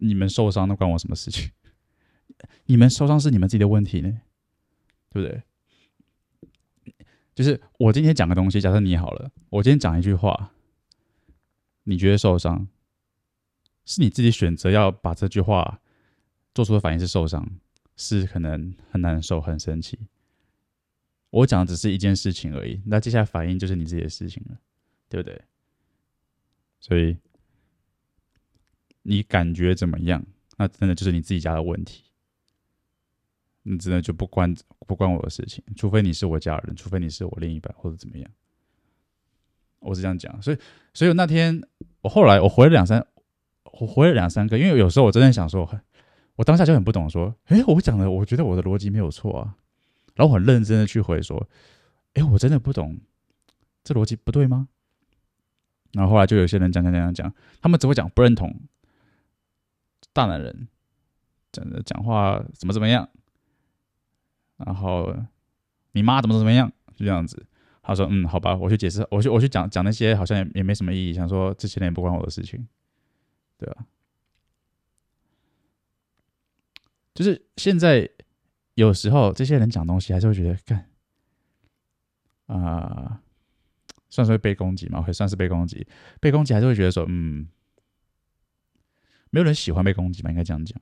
你们受伤那关我什么事情？你们受伤是你们自己的问题呢，对不对？就是我今天讲个东西，假设你好了，我今天讲一句话，你觉得受伤，是你自己选择要把这句话做出的反应是受伤，是可能很难受、很生气。我讲的只是一件事情而已，那接下来反应就是你自己的事情了，对不对？所以你感觉怎么样？那真的就是你自己家的问题。你真的就不关不关我的事情，除非你是我家人，除非你是我另一半或者怎么样。我是这样讲，所以所以那天我后来我回了两三，我回了两三个，因为有时候我真的想说，我当下就很不懂，说，哎，我讲的，我觉得我的逻辑没有错啊，然后我很认真的去回说，哎，我真的不懂，这逻辑不对吗？然后后来就有些人讲讲讲讲讲，他们只会讲不认同，大男人讲的讲话怎么怎么样。然后你妈怎么怎么样？就这样子。他说：“嗯，好吧，我去解释，我去我去讲讲那些好像也也没什么意义。想说这些人也不关我的事情，对吧？就是现在有时候这些人讲东西，还是会觉得看啊、算是会被攻击吗？会算是被攻击？被攻击还是会觉得说，嗯，没有人喜欢被攻击吧？应该这样讲。”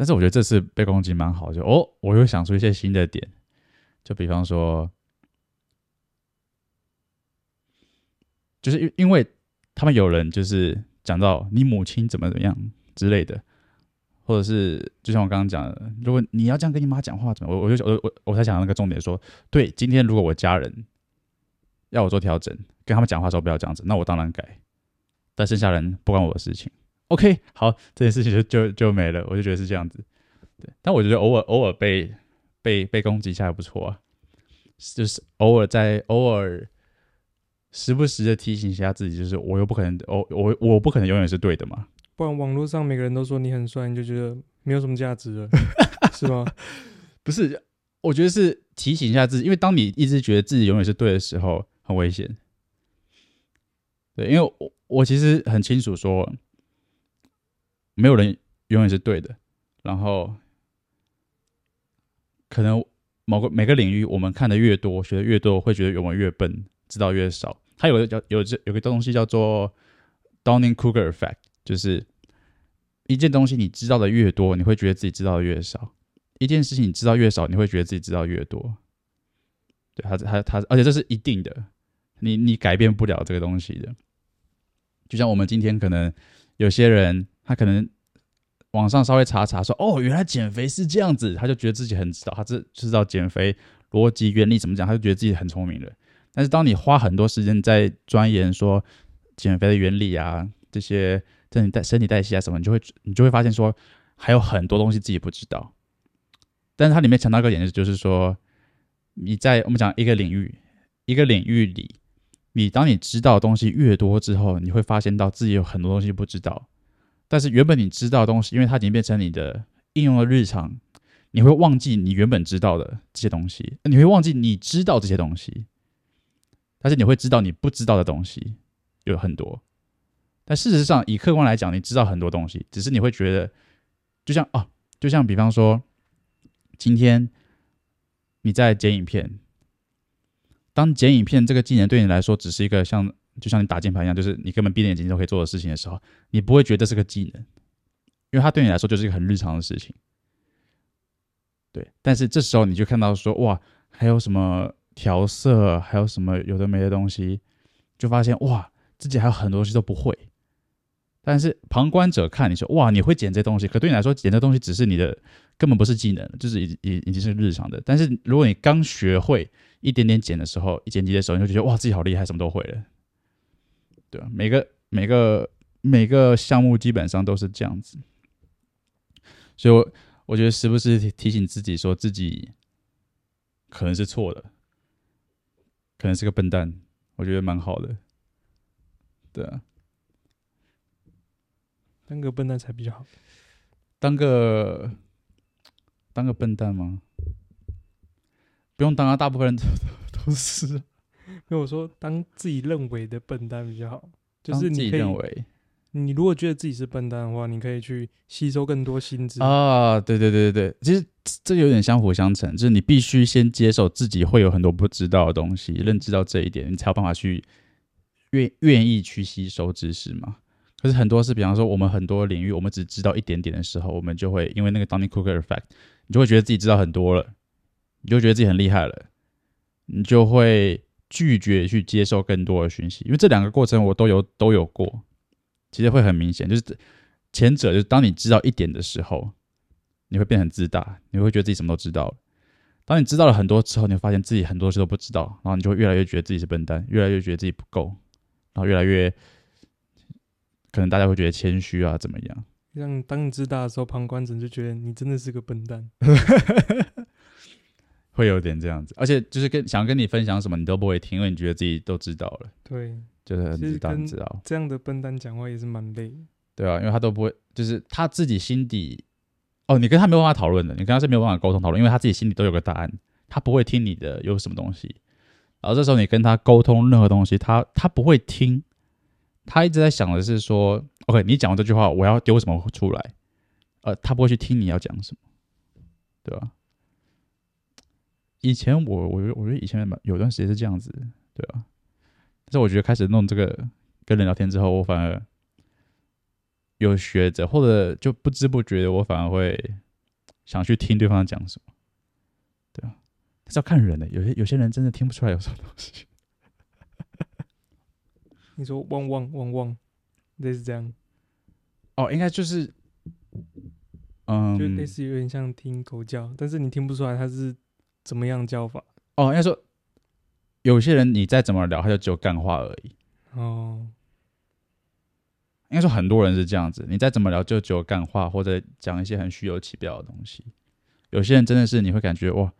但是我觉得这次被攻击蛮好，就哦，我又想出一些新的点，就比方说，就是因因为他们有人就是讲到你母亲怎么怎么样之类的，或者是就像我刚刚讲的，如果你要这样跟你妈讲话，怎么我我就我我我才想到那个重点说，对，今天如果我家人要我做调整，跟他们讲话的时候不要这样子，那我当然改，但剩下人不关我的事情。OK，好，这件事情就就就没了，我就觉得是这样子。对，但我觉得偶尔偶尔被被被攻击一下也不错啊，就是偶尔在偶尔时不时的提醒一下自己，就是我又不可能，我我我不可能永远是对的嘛。不然网络上每个人都说你很帅，你就觉得没有什么价值了，是吗？不是，我觉得是提醒一下自己，因为当你一直觉得自己永远是对的时候，很危险。对，因为我我其实很清楚说。没有人永远是对的，然后可能某个每个领域，我们看的越多，学的越多，会觉得我们越笨，知道越少。它有个叫有这有个东西叫做 Donning c o u g a r effect，就是一件东西你知道的越多，你会觉得自己知道的越少；一件事情你知道越少，你会觉得自己知道越多。对，它它它，而且这是一定的，你你改变不了这个东西的。就像我们今天可能有些人。他可能网上稍微查查说，哦，原来减肥是这样子，他就觉得自己很知道，他知知道减肥逻辑原理怎么讲，他就觉得自己很聪明了。但是当你花很多时间在钻研说减肥的原理啊，这些身体代身体代谢啊什么，你就会你就会发现说还有很多东西自己不知道。但是它里面强调一个点就是说，你在我们讲一个领域一个领域里，你当你知道东西越多之后，你会发现到自己有很多东西不知道。但是原本你知道的东西，因为它已经变成你的应用的日常，你会忘记你原本知道的这些东西，你会忘记你知道这些东西，但是你会知道你不知道的东西有很多。但事实上，以客观来讲，你知道很多东西，只是你会觉得，就像哦，就像比方说，今天你在剪影片，当剪影片这个技能对你来说只是一个像。就像你打键盘一样，就是你根本闭着眼睛都可以做的事情的时候，你不会觉得是个技能，因为它对你来说就是一个很日常的事情。对，但是这时候你就看到说，哇，还有什么调色，还有什么有的没的东西，就发现哇，自己还有很多东西都不会。但是旁观者看你说，哇，你会剪这东西，可对你来说，剪这东西只是你的，根本不是技能，就是已已已经是日常的。但是如果你刚学会一点点剪的时候，一剪辑的时候，你就觉得哇，自己好厉害，什么都会了。对啊，每个每个每个项目基本上都是这样子，所以我，我我觉得时不时提醒自己，说自己可能是错的，可能是个笨蛋，我觉得蛮好的。对啊，当个笨蛋才比较好。当个当个笨蛋吗？不用当啊，大部分人都 都是。因为我说，当自己认为的笨蛋比较好，就是你可以认为。你如果觉得自己是笨蛋的话，你可以去吸收更多新知啊！对对对对对，其实这有点相辅相成，就是你必须先接受自己会有很多不知道的东西，认知到这一点，你才有办法去愿愿意去吸收知识嘛。可是很多是，比方说我们很多领域，我们只知道一点点的时候，我们就会因为那个 Dunning-Kruger effect，你就会觉得自己知道很多了，你就觉得自己很厉害了，你就会拒绝去接受更多的讯息，因为这两个过程我都有都有过。其实会很明显，就是前者就是当你知道一点的时候，你会变得很自大，你会觉得自己什么都知道了。当你知道了很多之后，你会发现自己很多事都不知道，然后你就会越来越觉得自己是笨蛋，越来越觉得自己不够，然后越来越可能大家会觉得谦虚啊，怎么样？让当你自大的时候，旁观者就觉得你真的是个笨蛋，会有点这样子。而且就是跟想跟你分享什么，你都不会听，因为你觉得自己都知道了。对。就是很知道，知道这样的笨蛋讲话也是蛮累，对啊，因为他都不会，就是他自己心底，哦，你跟他没有办法讨论的，你跟他是没有办法沟通讨论，因为他自己心里都有个答案，他不会听你的有什么东西，然后这时候你跟他沟通任何东西，他他不会听，他一直在想的是说，OK，你讲完这句话，我要丢什么出来，呃，他不会去听你要讲什么，对吧？以前我我我觉得以前有段时间是这样子，对啊？但是我觉得开始弄这个跟人聊天之后，我反而有学着，或者就不知不觉的，我反而会想去听对方讲什么，对啊，是要看人的，有些有些人真的听不出来有什么东西。你说汪汪汪汪，类似这样？哦，应该就是，嗯，就类似有点像听狗叫，但是你听不出来它是怎么样教法。哦，应该说。有些人你再怎么聊，他就只有干话而已。哦，应该说很多人是这样子，你再怎么聊，就只有干话或者讲一些很虚有其表的东西。有些人真的是你会感觉哇，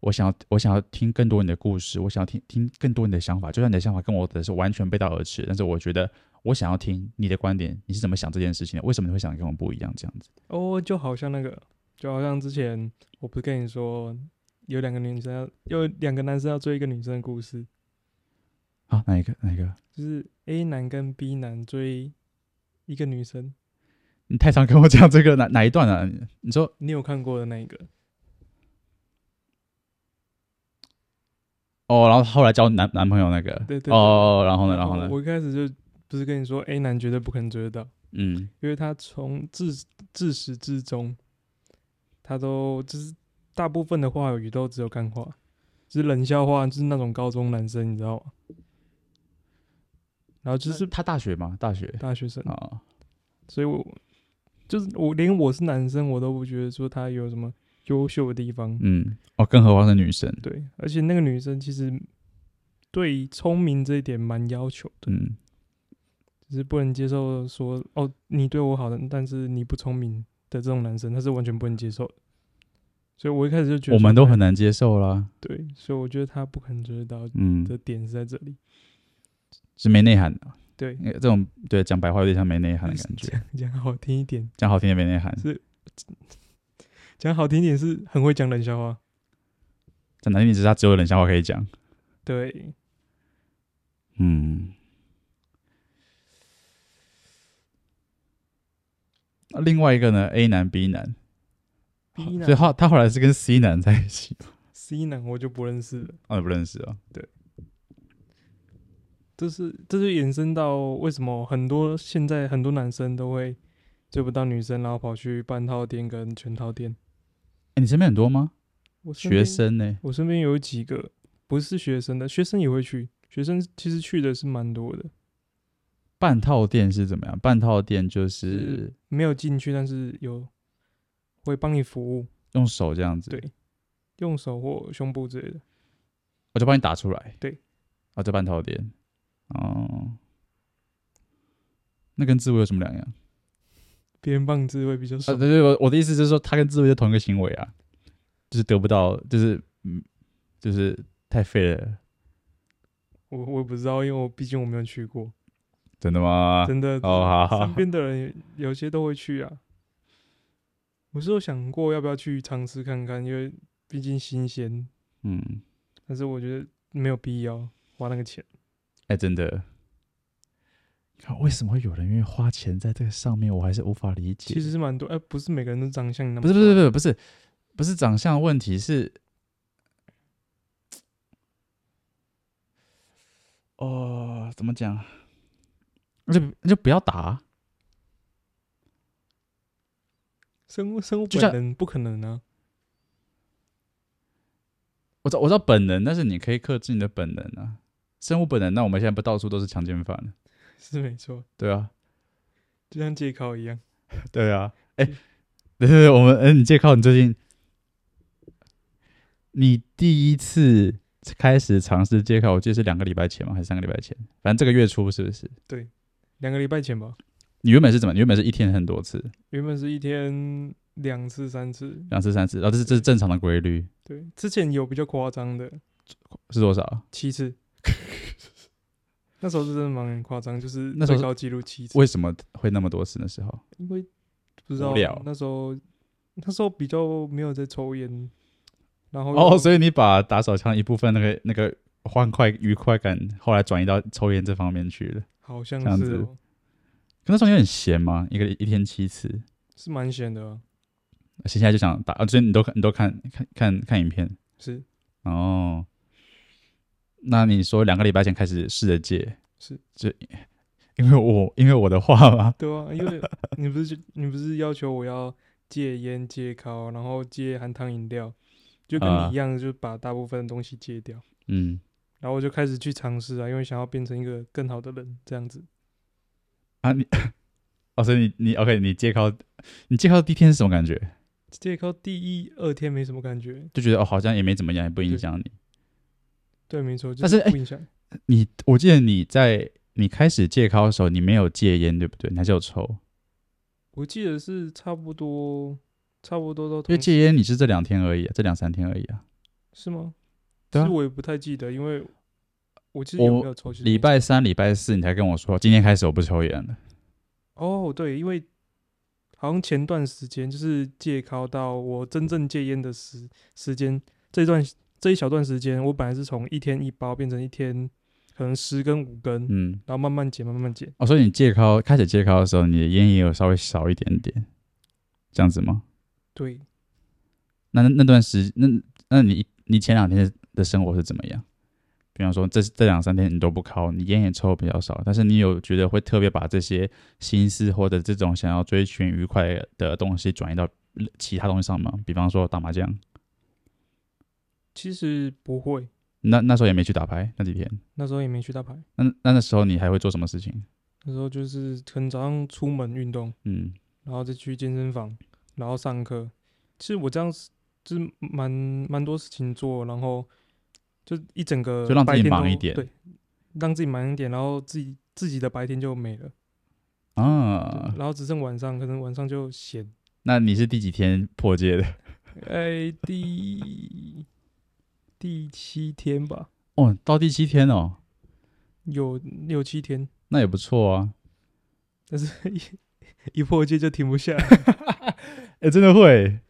我想要我想要听更多你的故事，我想要听听更多你的想法，就算你的想法跟我的是完全背道而驰，但是我觉得我想要听你的观点，你是怎么想这件事情的？为什么你会想跟我不一样？这样子。哦，就好像那个，就好像之前我不是跟你说。有两个女生要，有两个男生要追一个女生的故事。啊，哪一个？哪一个？就是 A 男跟 B 男追一个女生。你太常跟我讲这个哪哪一段啊？你说你有看过的那一个？哦，然后后来交男男朋友那个。对对，对。哦，然后呢？然后呢？我一开始就不是跟你说 A 男绝对不可能追得到。嗯。因为他从自自始至终，他都就是。大部分的话语都只有干话，就是冷笑话，就是那种高中男生，你知道吗？然后就是他大学嘛，大学大学生啊，所以我就是我连我是男生，我都不觉得说他有什么优秀的地方。嗯，哦，更何况是女生。对，而且那个女生其实对聪明这一点蛮要求的，嗯，就是不能接受说哦，你对我好的，但是你不聪明的这种男生，他是完全不能接受的。所以，我一开始就觉得我们都很难接受啦。对，所以我觉得他不可能追得到。嗯，的点是在这里，嗯、是没内涵的。对，这种对讲白话有点像没内涵的感觉。讲好听一点，讲好听也没内涵。是讲好听一点是很会讲冷笑话。讲难听点是他只有冷笑话可以讲。对，嗯。那另外一个呢？A 男 B 男。B 男，所以他他后来是跟 C 男在一起。C 男我就不认识了，哦，不认识啊。对，这是这是延伸到为什么很多现在很多男生都会追不到女生，然后跑去半套店跟全套店。哎、欸，你身边很多吗？我学生呢？我身边有几个不是学生的，学生也会去。学生其实去的是蛮多的。半套店是怎么样？半套店就是，是没有进去，但是有。会帮你服务，用手这样子，对，用手或胸部之类的，我就帮你打出来，对，啊，这半套点，哦，那跟自慰有什么两样？别人自慰比较少。啊、对对，我我的意思就是说，他跟自慰是同一个行为啊，就是得不到，就是嗯，就是太废了。我我也不知道，因为我毕竟我没有去过。真的吗？真的哦，好，身边的人有些都会去啊。我是有想过要不要去尝试看看，因为毕竟新鲜。嗯，但是我觉得没有必要花那个钱。哎、欸，真的。为什么会有人愿意花钱在这个上面？我还是无法理解。其实是蛮多，哎、欸，不是每个人都长相那么……不是，不是，不是，不是，不是长相问题，是哦，怎么讲？那就那就不要打、啊。生物生物本能不可能呢、啊。我知道我知道本能，但是你可以克制你的本能啊。生物本能，那我们现在不到处都是强奸犯？是没错。对啊，就像戒口一样。对啊，哎、欸，对对对，我们嗯，你戒口，你最近你第一次开始尝试戒口，我记得是两个礼拜前吗？还是三个礼拜前？反正这个月初是不是？对。两个礼拜前吧。你原本是怎么？你原本是一天很多次。原本是一天两次、三次。两次、三次，然后这是这是正常的规律。对，之前有比较夸张的，是多少？七次。那时候是真的蛮夸张，就是最高纪录七次。为什么会那么多次？那时候？因为不知道。那时候那时候比较没有在抽烟，然后哦，所以你把打手枪一部分那个那个欢快愉快感，后来转移到抽烟这方面去了。好像是、可那时候有点闲吗？一个一天七次，是蛮闲的、啊。现在就想打，啊，所以你都看，你都看看看看影片，是哦。那你说两个礼拜前开始试着戒，是就因为我因为我的话吗？对啊，因为你不是你不是要求我要戒烟戒烤，然后戒含糖饮料，就跟你一样，就把大部分的东西戒掉。嗯。然后我就开始去尝试啊，因为想要变成一个更好的人，这样子。啊，你，哦，所以你你 OK，你戒尻，你戒尻第一天是什么感觉？戒尻第一二天没什么感觉，就觉得哦，好像也没怎么样，也不影响你。对，对，没错。但是不影响。你，我记得你在你开始戒尻的时候，你没有戒烟，对不对？你还是有抽。我记得是差不多，差不多都。因为戒烟你是这两天而已，这两三天而已啊。是吗？但是我也不太记得，因为我其实有没有抽？礼拜三、礼拜四你才跟我说，今天开始我不抽烟了。哦，对，因为好像前段时间就是戒尻到我真正戒烟的时时间，这段这一小段时间，我本来是从一天一包变成一天可能十根五根，嗯，然后慢慢减，慢慢减。哦，所以你戒尻开始戒尻的时候，你的烟也有稍微少一点点，这样子吗？对。那那段时，那那你你前两天。的生活是怎么样？比方说这，这这两三天你都不尻，你烟也抽比较少，但是你有觉得会特别把这些心思或者这种想要追寻愉快的东西转移到其他东西上吗？比方说打麻将？其实不会。那那时候也没去打牌那几天。那时候也没去打牌。那那那时候你还会做什么事情？那时候就是可能早上出门运动，嗯，然后再去健身房，然后上课。其实我这样就是蛮蛮多事情做，然后。就一整个就让自己忙一点，对，让自己忙一点，然后自己自己的白天就没了啊，然后只剩晚上，可能晚上就闲。那你是第几天破戒的？哎、欸，第第七天吧。哦，到第七天哦，有六七天，那也不错啊。但是一 一破戒就停不下来，哎、欸，真的会，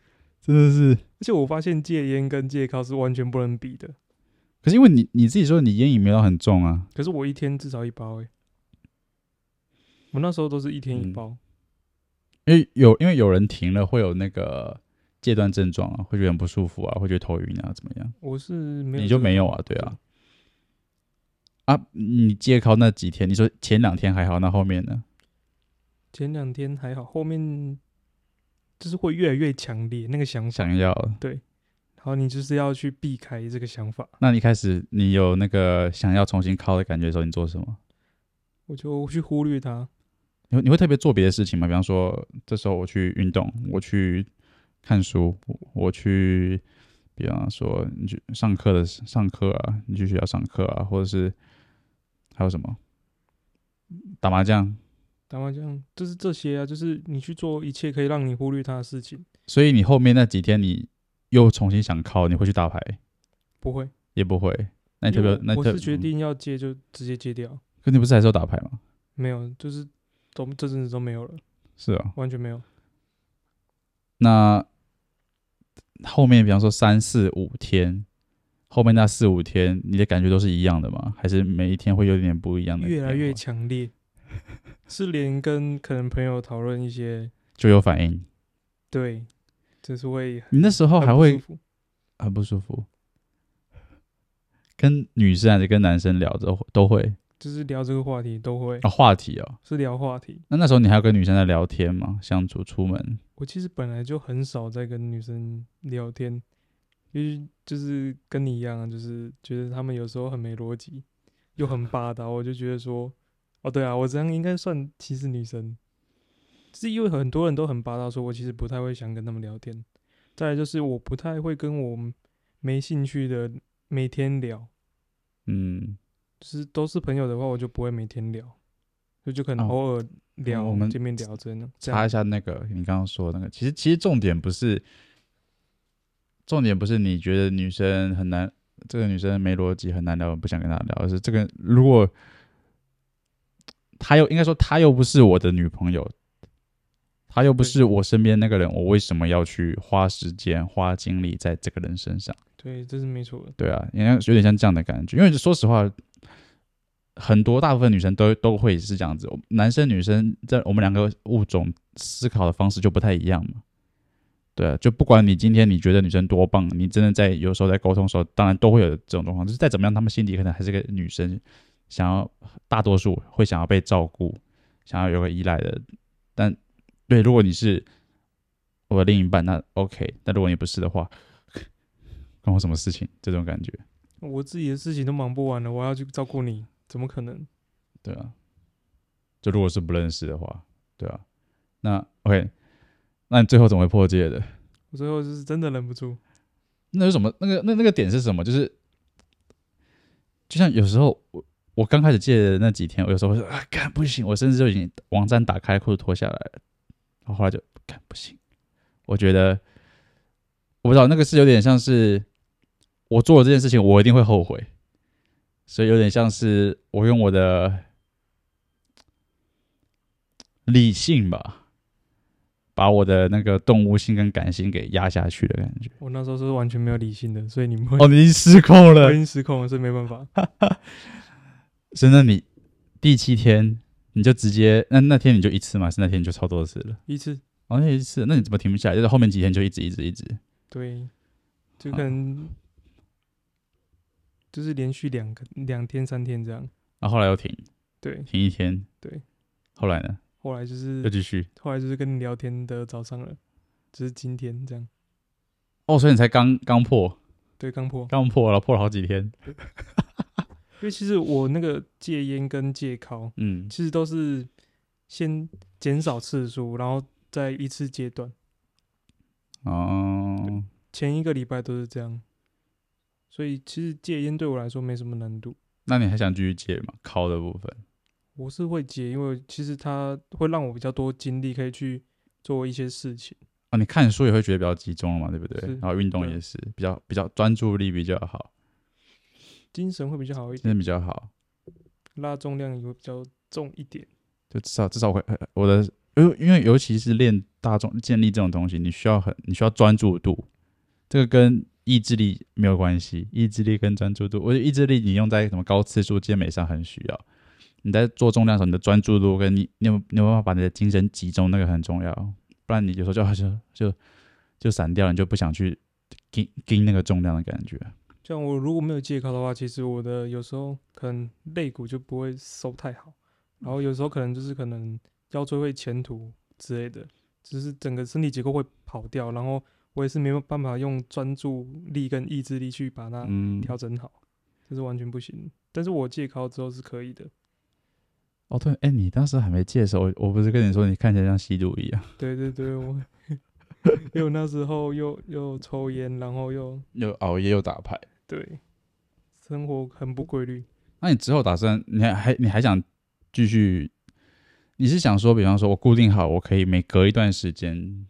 真的是。而且我发现戒烟跟戒靠是完全不能比的。可是因为你你自己说你烟瘾没有很重啊，可是我一天至少一包诶、欸，我那时候都是一天一包，嗯、因为有因为有人停了会有那个戒断症状啊，会觉得很不舒服啊，会觉得头晕啊，怎么样？我是没有，你就没有啊？对啊，啊，你戒靠那几天，你说前两天还好，那后面呢？前两天还好，后面就是会越来越强烈那个想法，想要对。好，你就是要去避开这个想法。那你开始你有那个想要重新靠的感觉的时候，你做什么？我就去忽略它。你会你会特别做别的事情吗？比方说，这时候我去运动，我去看书，我去，比方说你去上课的上课啊，你去学校上课啊，或者是还有什么？打麻将。打麻将就是这些啊，就是你去做一切可以让你忽略它的事情。所以你后面那几天你又重新想靠，你会去打牌？不会，也不会。那你特别，那我是决定要戒就直接戒掉。可你不是还是要打牌吗？没有，就是都这阵子都没有了。是啊，完全没有。那后面比方说三四五天，后面那四五天，你的感觉都是一样的吗？还是每一天会有点不一样的？越来越强烈。是连跟可能朋友讨论一些就有反应，对，就是会。你那时候还会很不舒服，跟女生还是跟男生聊着都会，就是聊这个话题都会啊，话题哦，是聊话题。那那时候你还要跟女生在聊天吗？相处出门？我其实本来就很少在跟女生聊天，因为就是跟你一样，就是觉得他们有时候很没逻辑，又很霸道，我就觉得说。哦，对啊，我这样应该算歧视女生，是因为很多人都很霸道，说我其实不太会想跟他们聊天。再来就是我不太会跟我没兴趣的每天聊，嗯，就是都是朋友的话，我就不会每天聊，就就可能偶尔聊，我们见面聊真的。查一下那个你刚刚说的那个，其实其实重点不是，重点不是你觉得女生很难，这个女生没逻辑很难聊，不想跟她聊，而是这个如果。他又应该说，他又不是我的女朋友，他又不是我身边那个人，我为什么要去花时间、花精力在这个人身上？对，这是没错的。对啊，应该有点像这样的感觉。因为说实话，很多大部分女生都都会是这样子，男生女生在我们两个物种思考的方式就不太一样嘛。对啊，就不管你今天你觉得女生多棒，你真的在有时候在沟通的时候，当然都会有这种状况。就是再怎么样，他们心底可能还是个女生。想要大多数会想要被照顾，想要有个依赖的，但对，如果你是我的另一半，那 OK。但如果你不是的话，关我什么事情？这种感觉，我自己的事情都忙不完了，我要去照顾你，怎么可能？对啊，就如果是不认识的话，对啊，那 OK，那你最后怎么会破戒的？我最后就是真的忍不住。那有什么？那个那那个点是什么？就是就像有时候我。我刚开始戒的那几天，我有时候会说啊，干不行，我甚至就已经网站打开，裤子脱下来了。然后后来就看不行，我觉得我不知道那个是有点像是我做了这件事情，我一定会后悔，所以有点像是我用我的理性吧，把我的那个动物性跟感性给压下去的感觉。我那时候是完全没有理性的，所以你们哦，你已经失控了，我已经失控了，所以没办法。所以那你第七天你就直接那那天你就一次嘛？是那天你就超多次了？一次，哦，那一次，那你怎么停不下来？就是后面几天就一直一直一直。对，就可能就是连续两个两天三天这样。然后后来又停，对，停一天，对。后来呢？后来就是又继续，后来就是跟你聊天的早上了，就是今天这样。哦，所以你才刚刚破？对，刚破，刚破了，破了好几天。因为其实我那个戒烟跟戒烤，嗯，其实都是先减少次数，然后再一次戒断。哦，前一个礼拜都是这样，所以其实戒烟对我来说没什么难度。那你还想继续戒吗？烤的部分，我是会戒，因为其实它会让我比较多精力可以去做一些事情。啊，你看书也会觉得比较集中了嘛，对不对？然后运动也是比较比较专注力比较好。精神会比较好一点，精神比较好，拉重量也会比较重一点，就至少至少会我的，因为因为尤其是练大众建立这种东西，你需要很你需要专注度，这个跟意志力没有关系，意志力跟专注度，我觉得意志力你用在什么高次数健美上很需要，你在做重量的时候，你的专注度跟你你有你有办法把你的精神集中，那个很重要，不然你有时候就就就就散掉了，你就不想去盯盯那个重量的感觉。像我如果没有戒尻的话，其实我的有时候可能肋骨就不会收太好，然后有时候可能就是可能腰椎会前凸之类的，就是整个身体结构会跑掉，然后我也是没有办法用专注力跟意志力去把它调整好，这是完全不行。但是我戒尻之后是可以的。哦，对，哎，你当时还没戒的时候，我不是跟你说你看起来像吸毒一样？对对对，我。因为那时候又又抽烟，然后又又熬夜又打牌。对，生活很不规律。那你之后打算，你还还你还想继续？你是想说，比方说我固定好，我可以每隔一段时间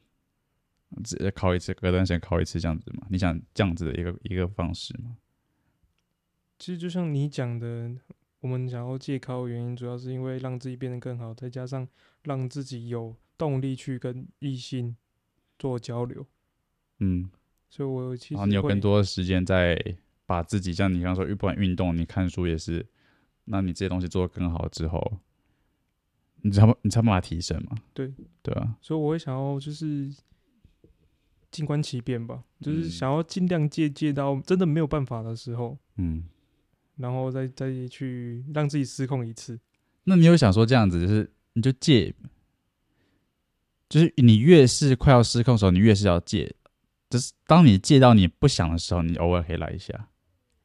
直接考一次，隔段时间考一次这样子吗？你想这样子的一个一个方式吗？其实就像你讲的，我们想要戒考的原因，主要是因为让自己变得更好，再加上让自己有动力去跟异性做交流。嗯，所以我其实、啊、你有更多的时间在把自己，像你刚刚说，不管运动，你看书也是，那你这些东西做得更好之后，你才你才办法提升嘛？对对啊，所以我会想要就是静观其变吧，就是想要尽量借借到真的没有办法的时候，嗯。然后再再去让自己失控一次。那你有想说这样子，就是你就戒，就是你越是快要失控的时候，你越是要戒。就是当你戒到你不想的时候，你偶尔可以来一下。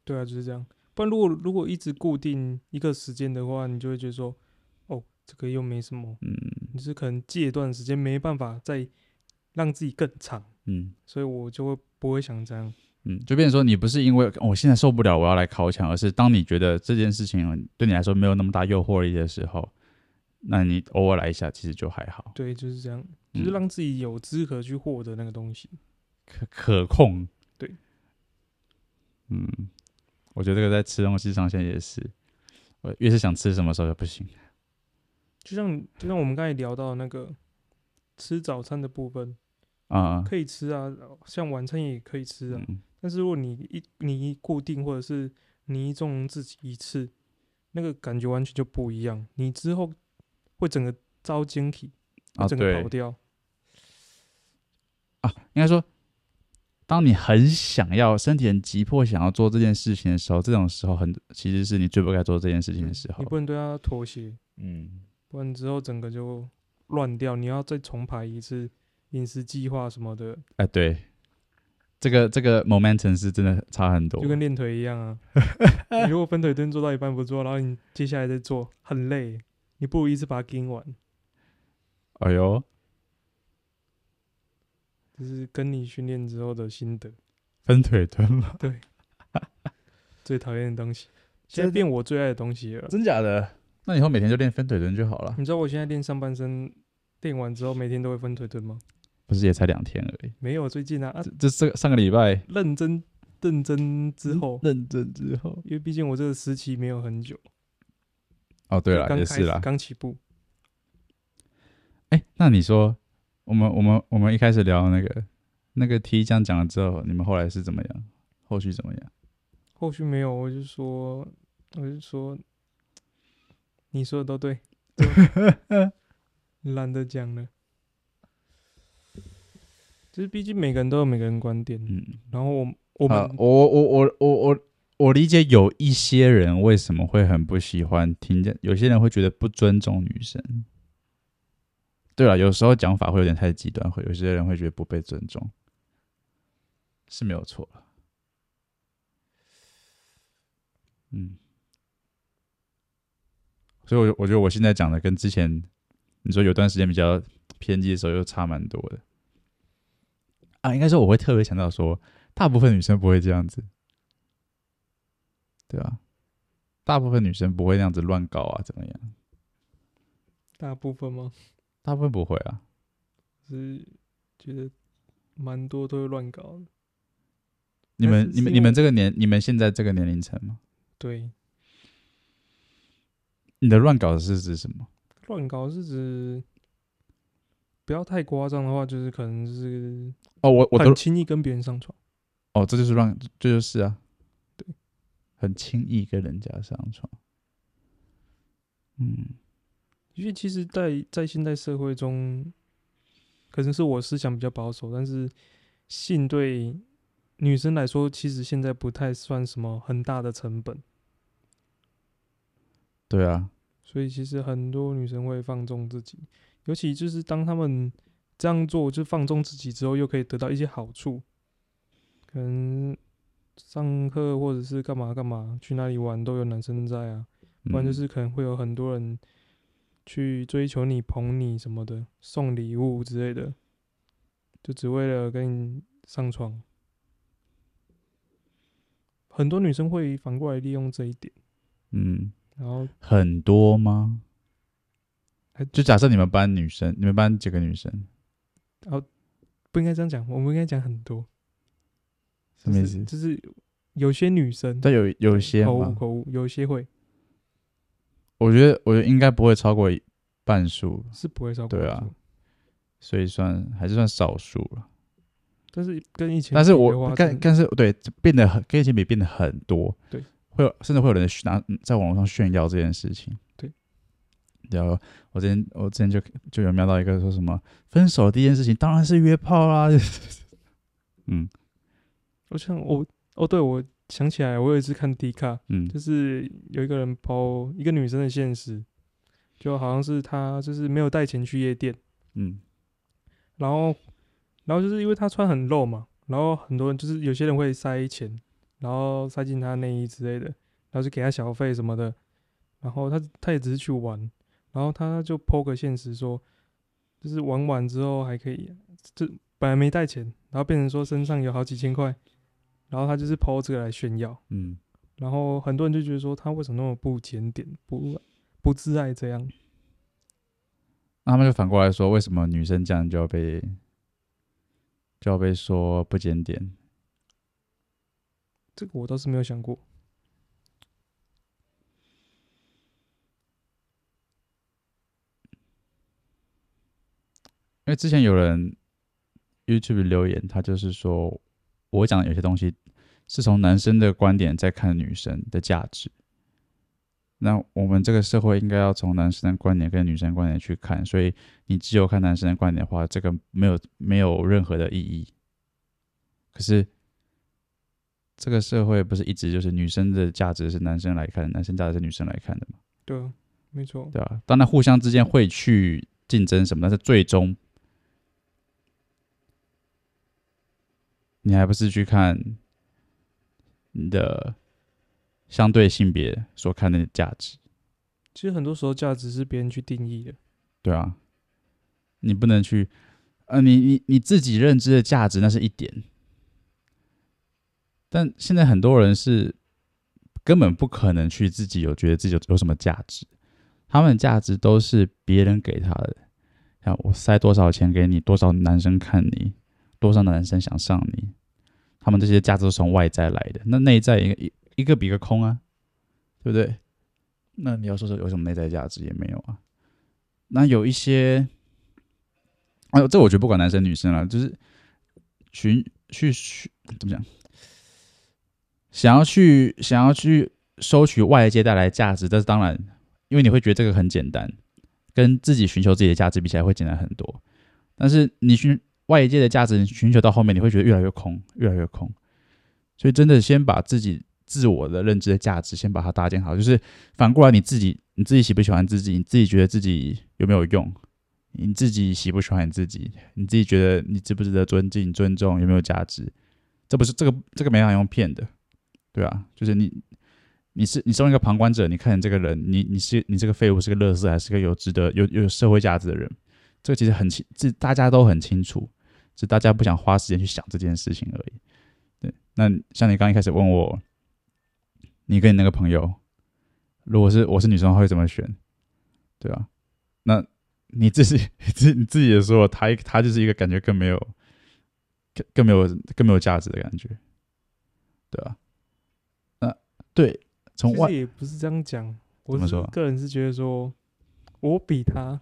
对啊，就是这样。不然如果如果一直固定一个时间的话，你就会觉得说，哦，这个又没什么。嗯。你是可能戒一段时间没办法再让自己更长。嗯。所以我就会不会想这样。嗯，就变成说，你不是因为我、哦、现在受不了，我要来考强，而是当你觉得这件事情对你来说没有那么大诱惑力的时候，那你偶尔来一下，其实就还好。对，就是这样，就是让自己有资格去获得那个东西，可可控。对，嗯，我觉得这个在吃东西上现在也是，我越是想吃什么时候就不行。就像就像我们刚才聊到那个吃早餐的部分啊，可以吃啊，像晚餐也可以吃啊。嗯但是如果你一你一固定，或者是你一纵容自己一次，那个感觉完全就不一样。你之后会整个遭惊体，会整个跑掉。啊，应该说，当你很想要，身体很急迫想要做这件事情的时候，这种时候很其实是你最不该做这件事情的时候。你不能对他妥协，嗯，不然之后整个就乱掉。你要再重排一次饮食计划什么的。哎，对。这个这个 momentum 是真的差很多，就跟练腿一样啊。你如果分腿蹲做到一半不做，然后你接下来再做，很累，你不如一次把它盯完。哎呦，这是跟你训练之后的心得。分腿蹲吗？对，最讨厌的东西，现在变我最爱的东西了。真假的？那以后每天就练分腿蹲就好了。你知道我现在练上半身，练完之后每天都会分腿蹲吗？不是也才两天而已，没有最近啊，啊这这上个礼拜认真认真之后，认真之后，因为毕竟我这个时期没有很久。哦，对了，也是啦，刚起步。哎、欸，那你说，我们我们我们一开始聊那个那个 T 这样讲了之后，你们后来是怎么样？后续怎么样？后续没有，我就说，我就说，你说的都对，懒得讲了。就是，毕竟每个人都有每个人观点。嗯，然后我我们、啊、我我我我我我理解有一些人为什么会很不喜欢听见，有些人会觉得不尊重女生。对了，有时候讲法会有点太极端，会有些人会觉得不被尊重，是没有错。嗯，所以我，我我觉得我现在讲的跟之前你说有段时间比较偏激的时候又差蛮多的。啊，应该说我会特别强调说，大部分女生不会这样子，对吧？大部分女生不会那样子乱搞啊，怎么样？大部分吗？大部分不会啊，是觉得蛮多都会乱搞的。你们、你们、你们这个年，你们现在这个年龄层吗？对。你的乱搞是指什么？乱搞是指。不要太夸张的话，就是可能是哦，我我很轻易跟别人上床。哦，这就是乱，这就是啊，对，很轻易跟人家上床。嗯，因为其实在，在在现代社会中，可能是我思想比较保守，但是性对女生来说，其实现在不太算什么很大的成本。对啊，所以其实很多女生会放纵自己。尤其就是当她们这样做，就放纵自己之后，又可以得到一些好处，可能上课或者是干嘛干嘛，去哪里玩都有男生在啊，不然就是可能会有很多人去追求你、捧你什么的，送礼物之类的，就只为了跟你上床。很多女生会反过来利用这一点，嗯，然后很多吗？就假设你们班女生，你们班几个女生？哦，不应该这样讲，我们应该讲很多。什么意思？就是有些女生，但有有些口误口误，有些会。我觉得，我觉得应该不会超过半数，是不会超过。对啊，所以算还是算少数了。但是跟以前，但是我但但是对变得很跟以前比变得很多。对，会有甚至会有人拿在网络上炫耀这件事情。对，然后我之前我之前就就有瞄到一个说什么分手第一件事情当然是约炮啦。嗯，我想我哦，对我。想起来，我有一次看 D 卡，嗯，就是有一个人 po 一个女生的现实，就好像是她就是没有带钱去夜店，嗯，然后，然后就是因为她穿很露嘛，然后很多人就是有些人会塞钱，然后塞进她内衣之类的，然后就给她小费什么的，然后她她也只是去玩，然后她就 po 个现实说，就是玩完之后还可以，就本来没带钱，然后变成说身上有好几千块。然后他就是 po 这个来炫耀，嗯，然后很多人就觉得说他为什么那么不检点、不不自爱这样？那他们就反过来说，为什么女生这样就要被就要被说不检点？这个我倒是没有想过，因为之前有人 YouTube 留言，他就是说。我讲的有些东西是从男生的观点在看女生的价值，那我们这个社会应该要从男生的观点跟女生的观点去看，所以你只有看男生的观点的话，这个没有没有任何的意义。可是这个社会不是一直就是女生的价值是男生来看，男生价值是女生来看的吗？对啊，没错。对啊，当然互相之间会去竞争什么，但是最终。你还不是去看你的相对性别所看的价值？其实很多时候价值是别人去定义的。对啊，你不能去，呃，你你你自己认知的价值那是一点，但现在很多人是根本不可能去自己有觉得自己有有什么价值，他们的价值都是别人给他的。像我塞多少钱给你，多少男生看你，多少男生想上你。他们这些价值是从外在来的，那内在一个一一个比一个空啊，对不对？那你要说说有什么内在价值也没有啊。那有一些，哎呦，这我觉得不管男生女生了，就是寻去去怎么讲，想要去想要去收取外界带来价值，这是当然，因为你会觉得这个很简单，跟自己寻求自己的价值比起来会简单很多。但是你寻外界的价值你寻求到后面，你会觉得越来越空，越来越空。所以真的先把自己自我的认知的价值先把它搭建好，就是反过来你自己，你自己喜不喜欢自己？你自己觉得自己有没有用？你自己喜不喜欢你自己？你自己觉得你值不值得尊敬、尊重？有没有价值？这不是这个这个没法用骗的，对啊，就是你你是你身为一个旁观者，你看你这个人，你你是你这个废物是个乐色，还是个有值得有有社会价值的人？这个其实很清，这大家都很清楚。是大家不想花时间去想这件事情而已。对，那像你刚一开始问我，你跟你那个朋友，如果是我是女生会怎么选？对啊，那你自己你自你自己也说，他他就是一个感觉更没有更更没有更没有价值的感觉，对啊。那对，从外也不是这样讲，我是个人是觉得说，我比他，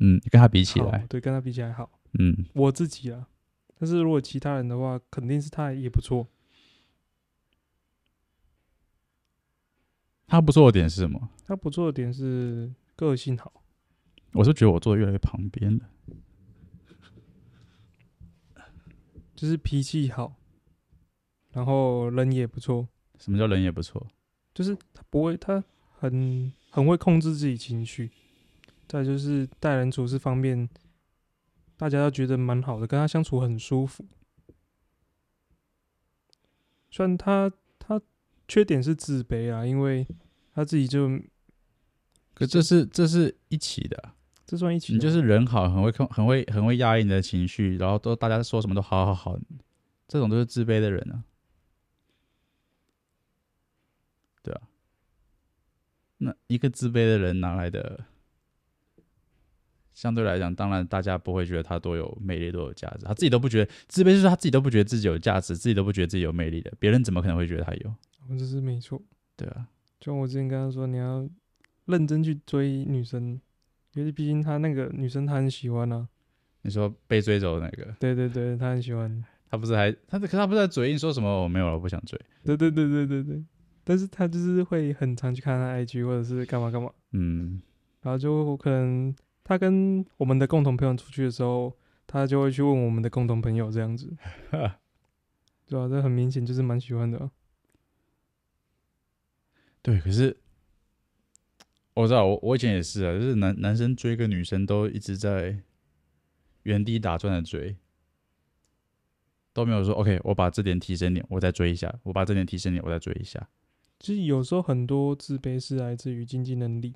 嗯，跟他比起来，对，跟他比起来好，嗯，我自己啊。但是如果其他人的话，肯定是他也不错。他不错的点是什么？他不错的点是个性好。我是觉得我坐的越来越旁边了，就是脾气好，然后人也不错。什么叫人也不错？就是他不会，他很很会控制自己情绪。再就是待人处事方面。大家都觉得蛮好的，跟他相处很舒服。虽然他他缺点是自卑啊，因为他自己就，可这是这是一起的，这算一起的。你就是人好，很会控，很会很会压抑你的情绪，然后都大家说什么都好好好，这种都是自卑的人啊。对啊，那一个自卑的人哪来的？相对来讲，当然大家不会觉得他多有魅力、多有价值，他自己都不觉得自卑，就是他自己都不觉得自己有价值，自己都不觉得自己有魅力的，别人怎么可能会觉得他有？这是没错，对啊。就我之前跟他说，你要认真去追女生，因为毕竟他那个女生他很喜欢啊。你说被追走的那个？对对对，他很喜欢。他不是还他可是他不是在嘴硬说什么我没有了，我不想追。对对对对对对，但是他就是会很常去看他 IG 或者是干嘛干嘛。嗯，然后就可能。他跟我们的共同朋友出去的时候，他就会去问我们的共同朋友这样子，对啊，这很明显就是蛮喜欢的啊。对，可是我知道，我我以前也是啊，就是男男生追个女生都一直在原地打转的追，都没有说 OK，我把这点提升点，我再追一下；我把这点提升点，我再追一下。其实有时候很多自卑是来自于经济能力。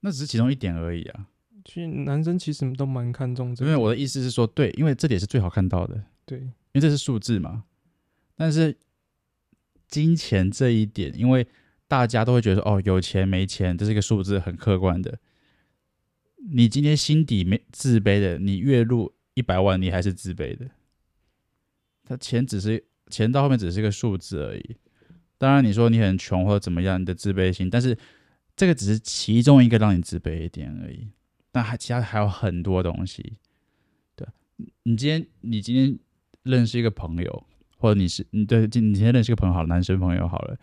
那只是其中一点而已啊。其实男生其实都蛮看重这个。因为我的意思是说，对，因为这点是最好看到的。对，因为这是数字嘛。但是金钱这一点，因为大家都会觉得说，哦，有钱没钱，这是一个数字，很客观的。你今天心底没自卑的，你月入一百万，你还是自卑的。他钱只是钱到后面只是一个数字而已。当然，你说你很穷或者怎么样，你的自卑心，但是。这个只是其中一个让你自卑一点而已，但还其他还有很多东西。对，你今天你今天认识一个朋友，或者你是你对，你今天认识一个朋友好了，男生朋友好了，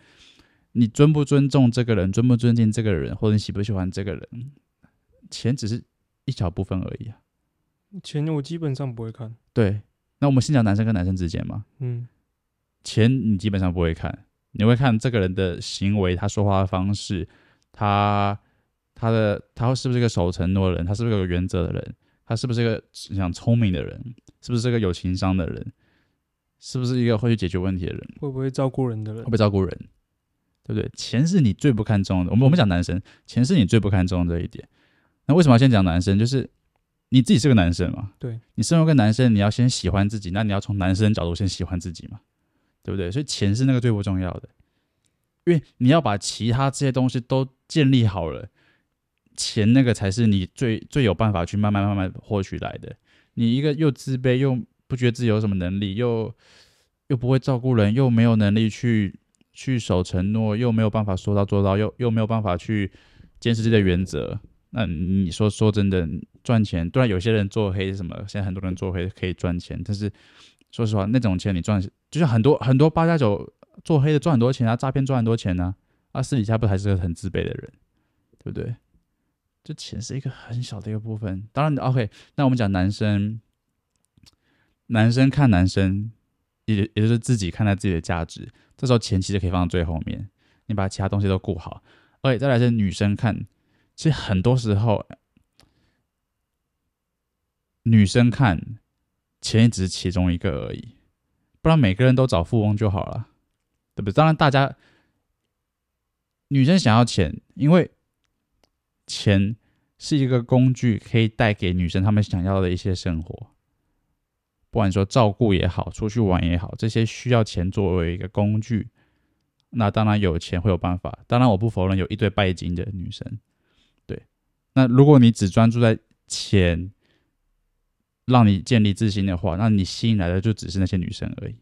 你尊不尊重这个人，尊不尊敬这个人，或者你喜不喜欢这个人，钱只是一小部分而已啊。钱我基本上不会看。对，那我们先讲男生跟男生之间嘛。嗯，钱你基本上不会看，你会看这个人的行为，他说话的方式。他他的他是不是一个守承诺的人？他是不是有原则的人？他是不是一个想聪明的人？是不是一个有情商的人？是不是一个会去解决问题的人？会不会照顾人的人？会不会照顾人？对不对？钱是你最不看重的。我们我们讲男生，钱是你最不看重的这一点。那为什么要先讲男生？就是你自己是个男生嘛。对。你身为一个男生，你要先喜欢自己，那你要从男生角度先喜欢自己嘛，对不对？所以钱是那个最不重要的。因为你要把其他这些东西都建立好了，钱那个才是你最最有办法去慢慢慢慢获取来的。你一个又自卑又不觉得自己有什么能力，又又不会照顾人，又没有能力去去守承诺，又没有办法说到做到，又又没有办法去坚持自己的原则。那你说说真的，赚钱，当然有些人做黑什么，现在很多人做黑可以赚钱，但是说实话，那种钱你赚，就像很多很多八加九。做黑的赚很多钱啊，诈骗赚很多钱呢，啊，私底下不还是个很自卑的人，对不对？这钱是一个很小的一个部分。当然，OK，那我们讲男生，男生看男生，也也就是自己看待自己的价值，这时候钱其实可以放到最后面，你把其他东西都顾好。OK，再来是女生看，其实很多时候，女生看钱也只是其中一个而已，不然每个人都找富翁就好了。对不对？当然，大家女生想要钱，因为钱是一个工具，可以带给女生她们想要的一些生活。不管说照顾也好，出去玩也好，这些需要钱作为一个工具。那当然有钱会有办法。当然，我不否认有一堆拜金的女生。对，那如果你只专注在钱，让你建立自信的话，那你吸引来的就只是那些女生而已，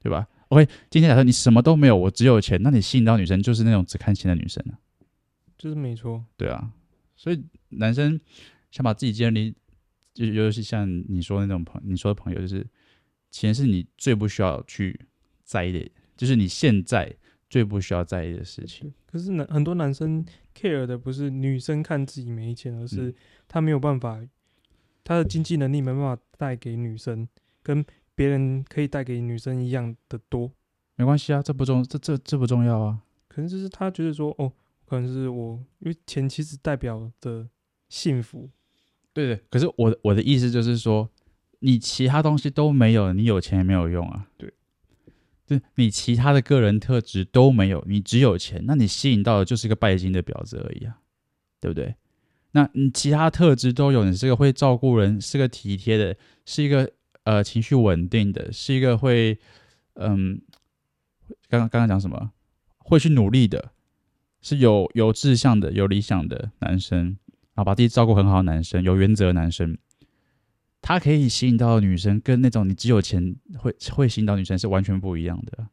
对吧？OK，今天假设你什么都没有，我只有钱，那你吸引到女生就是那种只看钱的女生啊，就是没错，对啊，所以男生想把自己建立，就尤其像你说的那种朋，你说的朋友，就是钱是你最不需要去在意的，就是你现在最不需要在意的事情。可是男很多男生 care 的不是女生看自己没钱，而是他没有办法，嗯、他的经济能力没办法带给女生跟。别人可以带给女生一样的多，没关系啊，这不重，这这这不重要啊。可能就是他觉得说，哦，可能是我，因为钱其实代表的幸福。对对，可是我我的意思就是说，你其他东西都没有，你有钱也没有用啊。对，就你其他的个人特质都没有，你只有钱，那你吸引到的就是一个拜金的婊子而已啊，对不对？那你其他特质都有，你是个会照顾人，是个体贴的，是一个。呃，情绪稳定的，是一个会，嗯，刚刚刚刚讲什么？会去努力的，是有有志向的、有理想的男生。然后把自己照顾很好的男生，有原则的男生，他可以吸引到的女生，跟那种你只有钱会会吸引到女生是完全不一样的。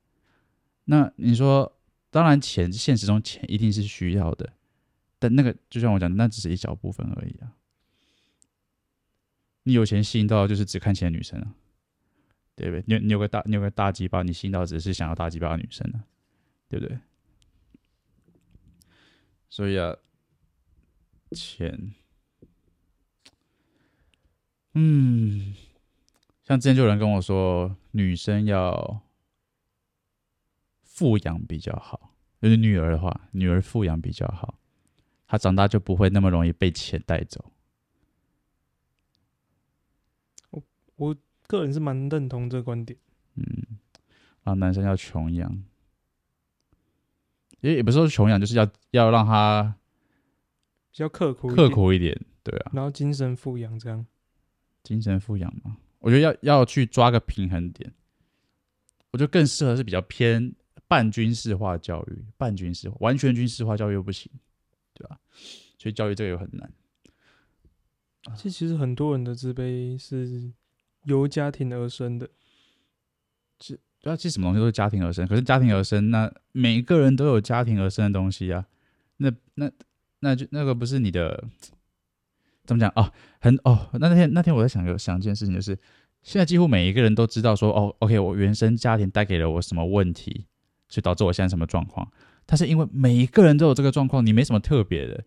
那你说，当然钱现实中钱一定是需要的，但那个就像我讲的，那只是一小部分而已啊。你有钱吸引到就是只看钱的女生啊，对不对？你你有个大你有个大鸡巴，你吸引到只是想要大鸡巴的女生啊，对不对？所以啊。钱，嗯，像之前就有人跟我说，女生要富养比较好，就是女儿的话，女儿富养比较好，她长大就不会那么容易被钱带走。我我个人是蛮认同这个观点，嗯，然后男生要穷养，也也不是说穷养，就是要要让他。比较刻苦，刻苦一点，对啊。然后精神富养这样，精神富养嘛，我觉得要要去抓个平衡点。我觉得更适合是比较偏半军事化教育，半军事化，完全军事化教育又不行，对吧？所以教育这个又很难。这其实很多人的自卑是由家庭而生的，是，对啊，其实什么东西都是家庭而生。可是家庭而生，那每一个人都有家庭而生的东西啊，那那。那就那个不是你的，怎么讲哦？很哦，那那天那天我在想个想一件事情，就是现在几乎每一个人都知道说哦，OK，我原生家庭带给了我什么问题，所以导致我现在什么状况。但是因为每一个人都有这个状况，你没什么特别的，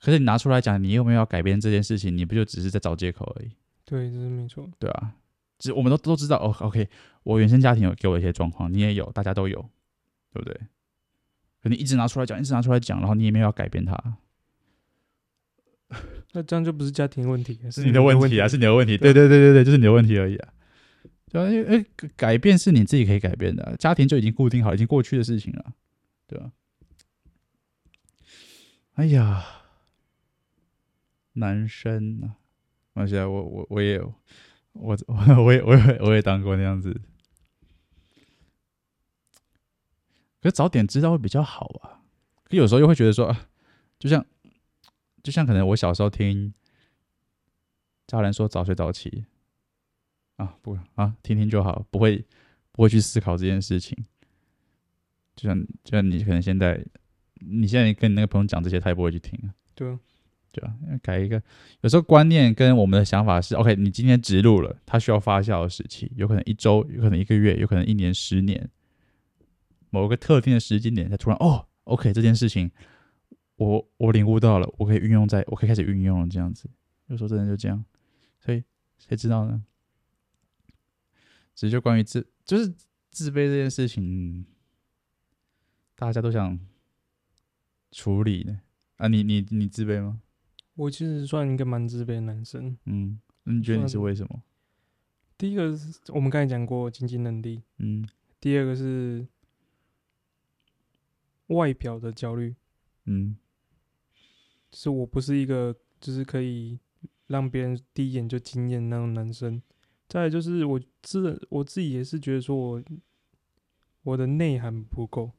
可是你拿出来讲，你有没有要改变这件事情？你不就只是在找借口而已？对，这是没错。对啊，只我们都都知道哦，OK，我原生家庭有给我一些状况，你也有，大家都有，对不对？可你一直拿出来讲，一直拿出来讲，然后你也没有要改变它。那这样就不是家庭问题，是你的问题啊，是你的问题。对对对对对，就是你的问题而已啊。对啊，因为改变是你自己可以改变的，家庭就已经固定好，已经过去的事情了，对吧？哎呀，男生啊，而且我我我也，我我我也我也我也当过那样子，可是早点知道会比较好啊。可有时候又会觉得说，就像。就像可能我小时候听家人说早睡早起啊，不啊，听听就好，不会不会去思考这件事情。就像就像你可能现在你现在跟你那个朋友讲这些，他也不会去听啊。对啊，对啊，改一个。有时候观念跟我们的想法是 OK，你今天植入了，它需要发酵的时期，有可能一周，有可能一个月，有可能一年、十年，某个特定的时间点，它突然哦，OK，这件事情。我我领悟到了，我可以运用在，我可以开始运用了，这样子。有时候真的就这样，所以谁知道呢？只是就关于自，就是自卑这件事情，大家都想处理的啊。你你你自卑吗？我其实算一个蛮自卑的男生。嗯，那你觉得你是为什么？第一个是我们刚才讲过经济能力，嗯。第二个是外表的焦虑，嗯。是我不是一个就是可以让别人第一眼就惊艳那种男生。再来就是我自我自己也是觉得说我我的内涵不够，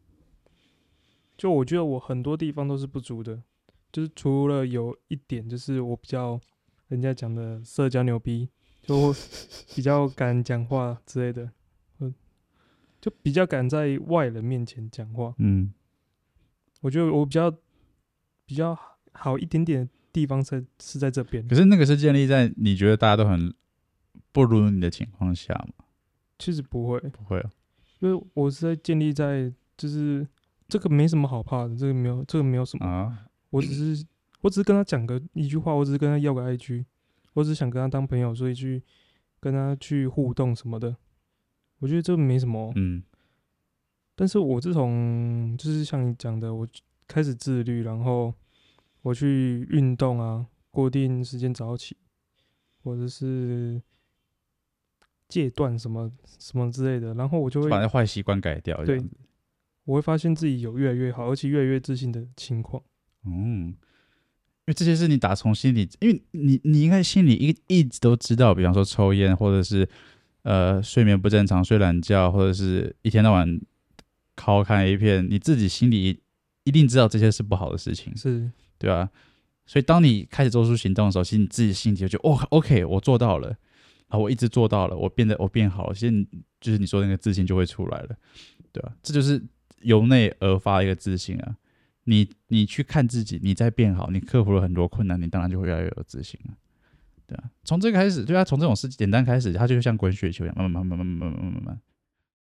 就我觉得我很多地方都是不足的，就是除了有一点就是我比较人家讲的社交牛逼，就 比较敢讲话之类的，嗯就比较敢在外人面前讲话。嗯，我觉得我比较比较。好一点点的地方是是在这边，可是那个是建立在你觉得大家都很不如你的情况下吗？其实不会，不会啊，因为我是在建立在就是这个没什么好怕的，这个没有这个没有什么啊，我只是我只是跟他讲个一句话，我只是跟他要个 IG，我只是想跟他当朋友，所以去跟他去互动什么的，我觉得这没什么，嗯，但是我自从就是像你讲的，我开始自律，然后。我去运动啊，固定时间早起，或者是戒断什么什么之类的，然后我就会把那坏习惯改掉。对，我会发现自己有越来越好，而且越来越自信的情况。嗯，因为这些是你打从心里，因为你你应该心里一一直都知道，比方说抽烟，或者是呃睡眠不正常、睡懒觉，或者是一天到晚靠看 A 片，你自己心里一定知道这些是不好的事情。是。对啊，所以当你开始做出行动的时候，其实你自己心里就觉得哦，OK，我做到了啊，我一直做到了，我变得我变好了，其实就是你说那个自信就会出来了，对吧？这就是由内而发一个自信啊。你你去看自己，你在变好，你克服了很多困难，你当然就会越来越有自信了，对啊。从这个开始，对啊，从这种事简单开始，它就像滚雪球一样，慢慢慢慢慢慢慢慢慢慢，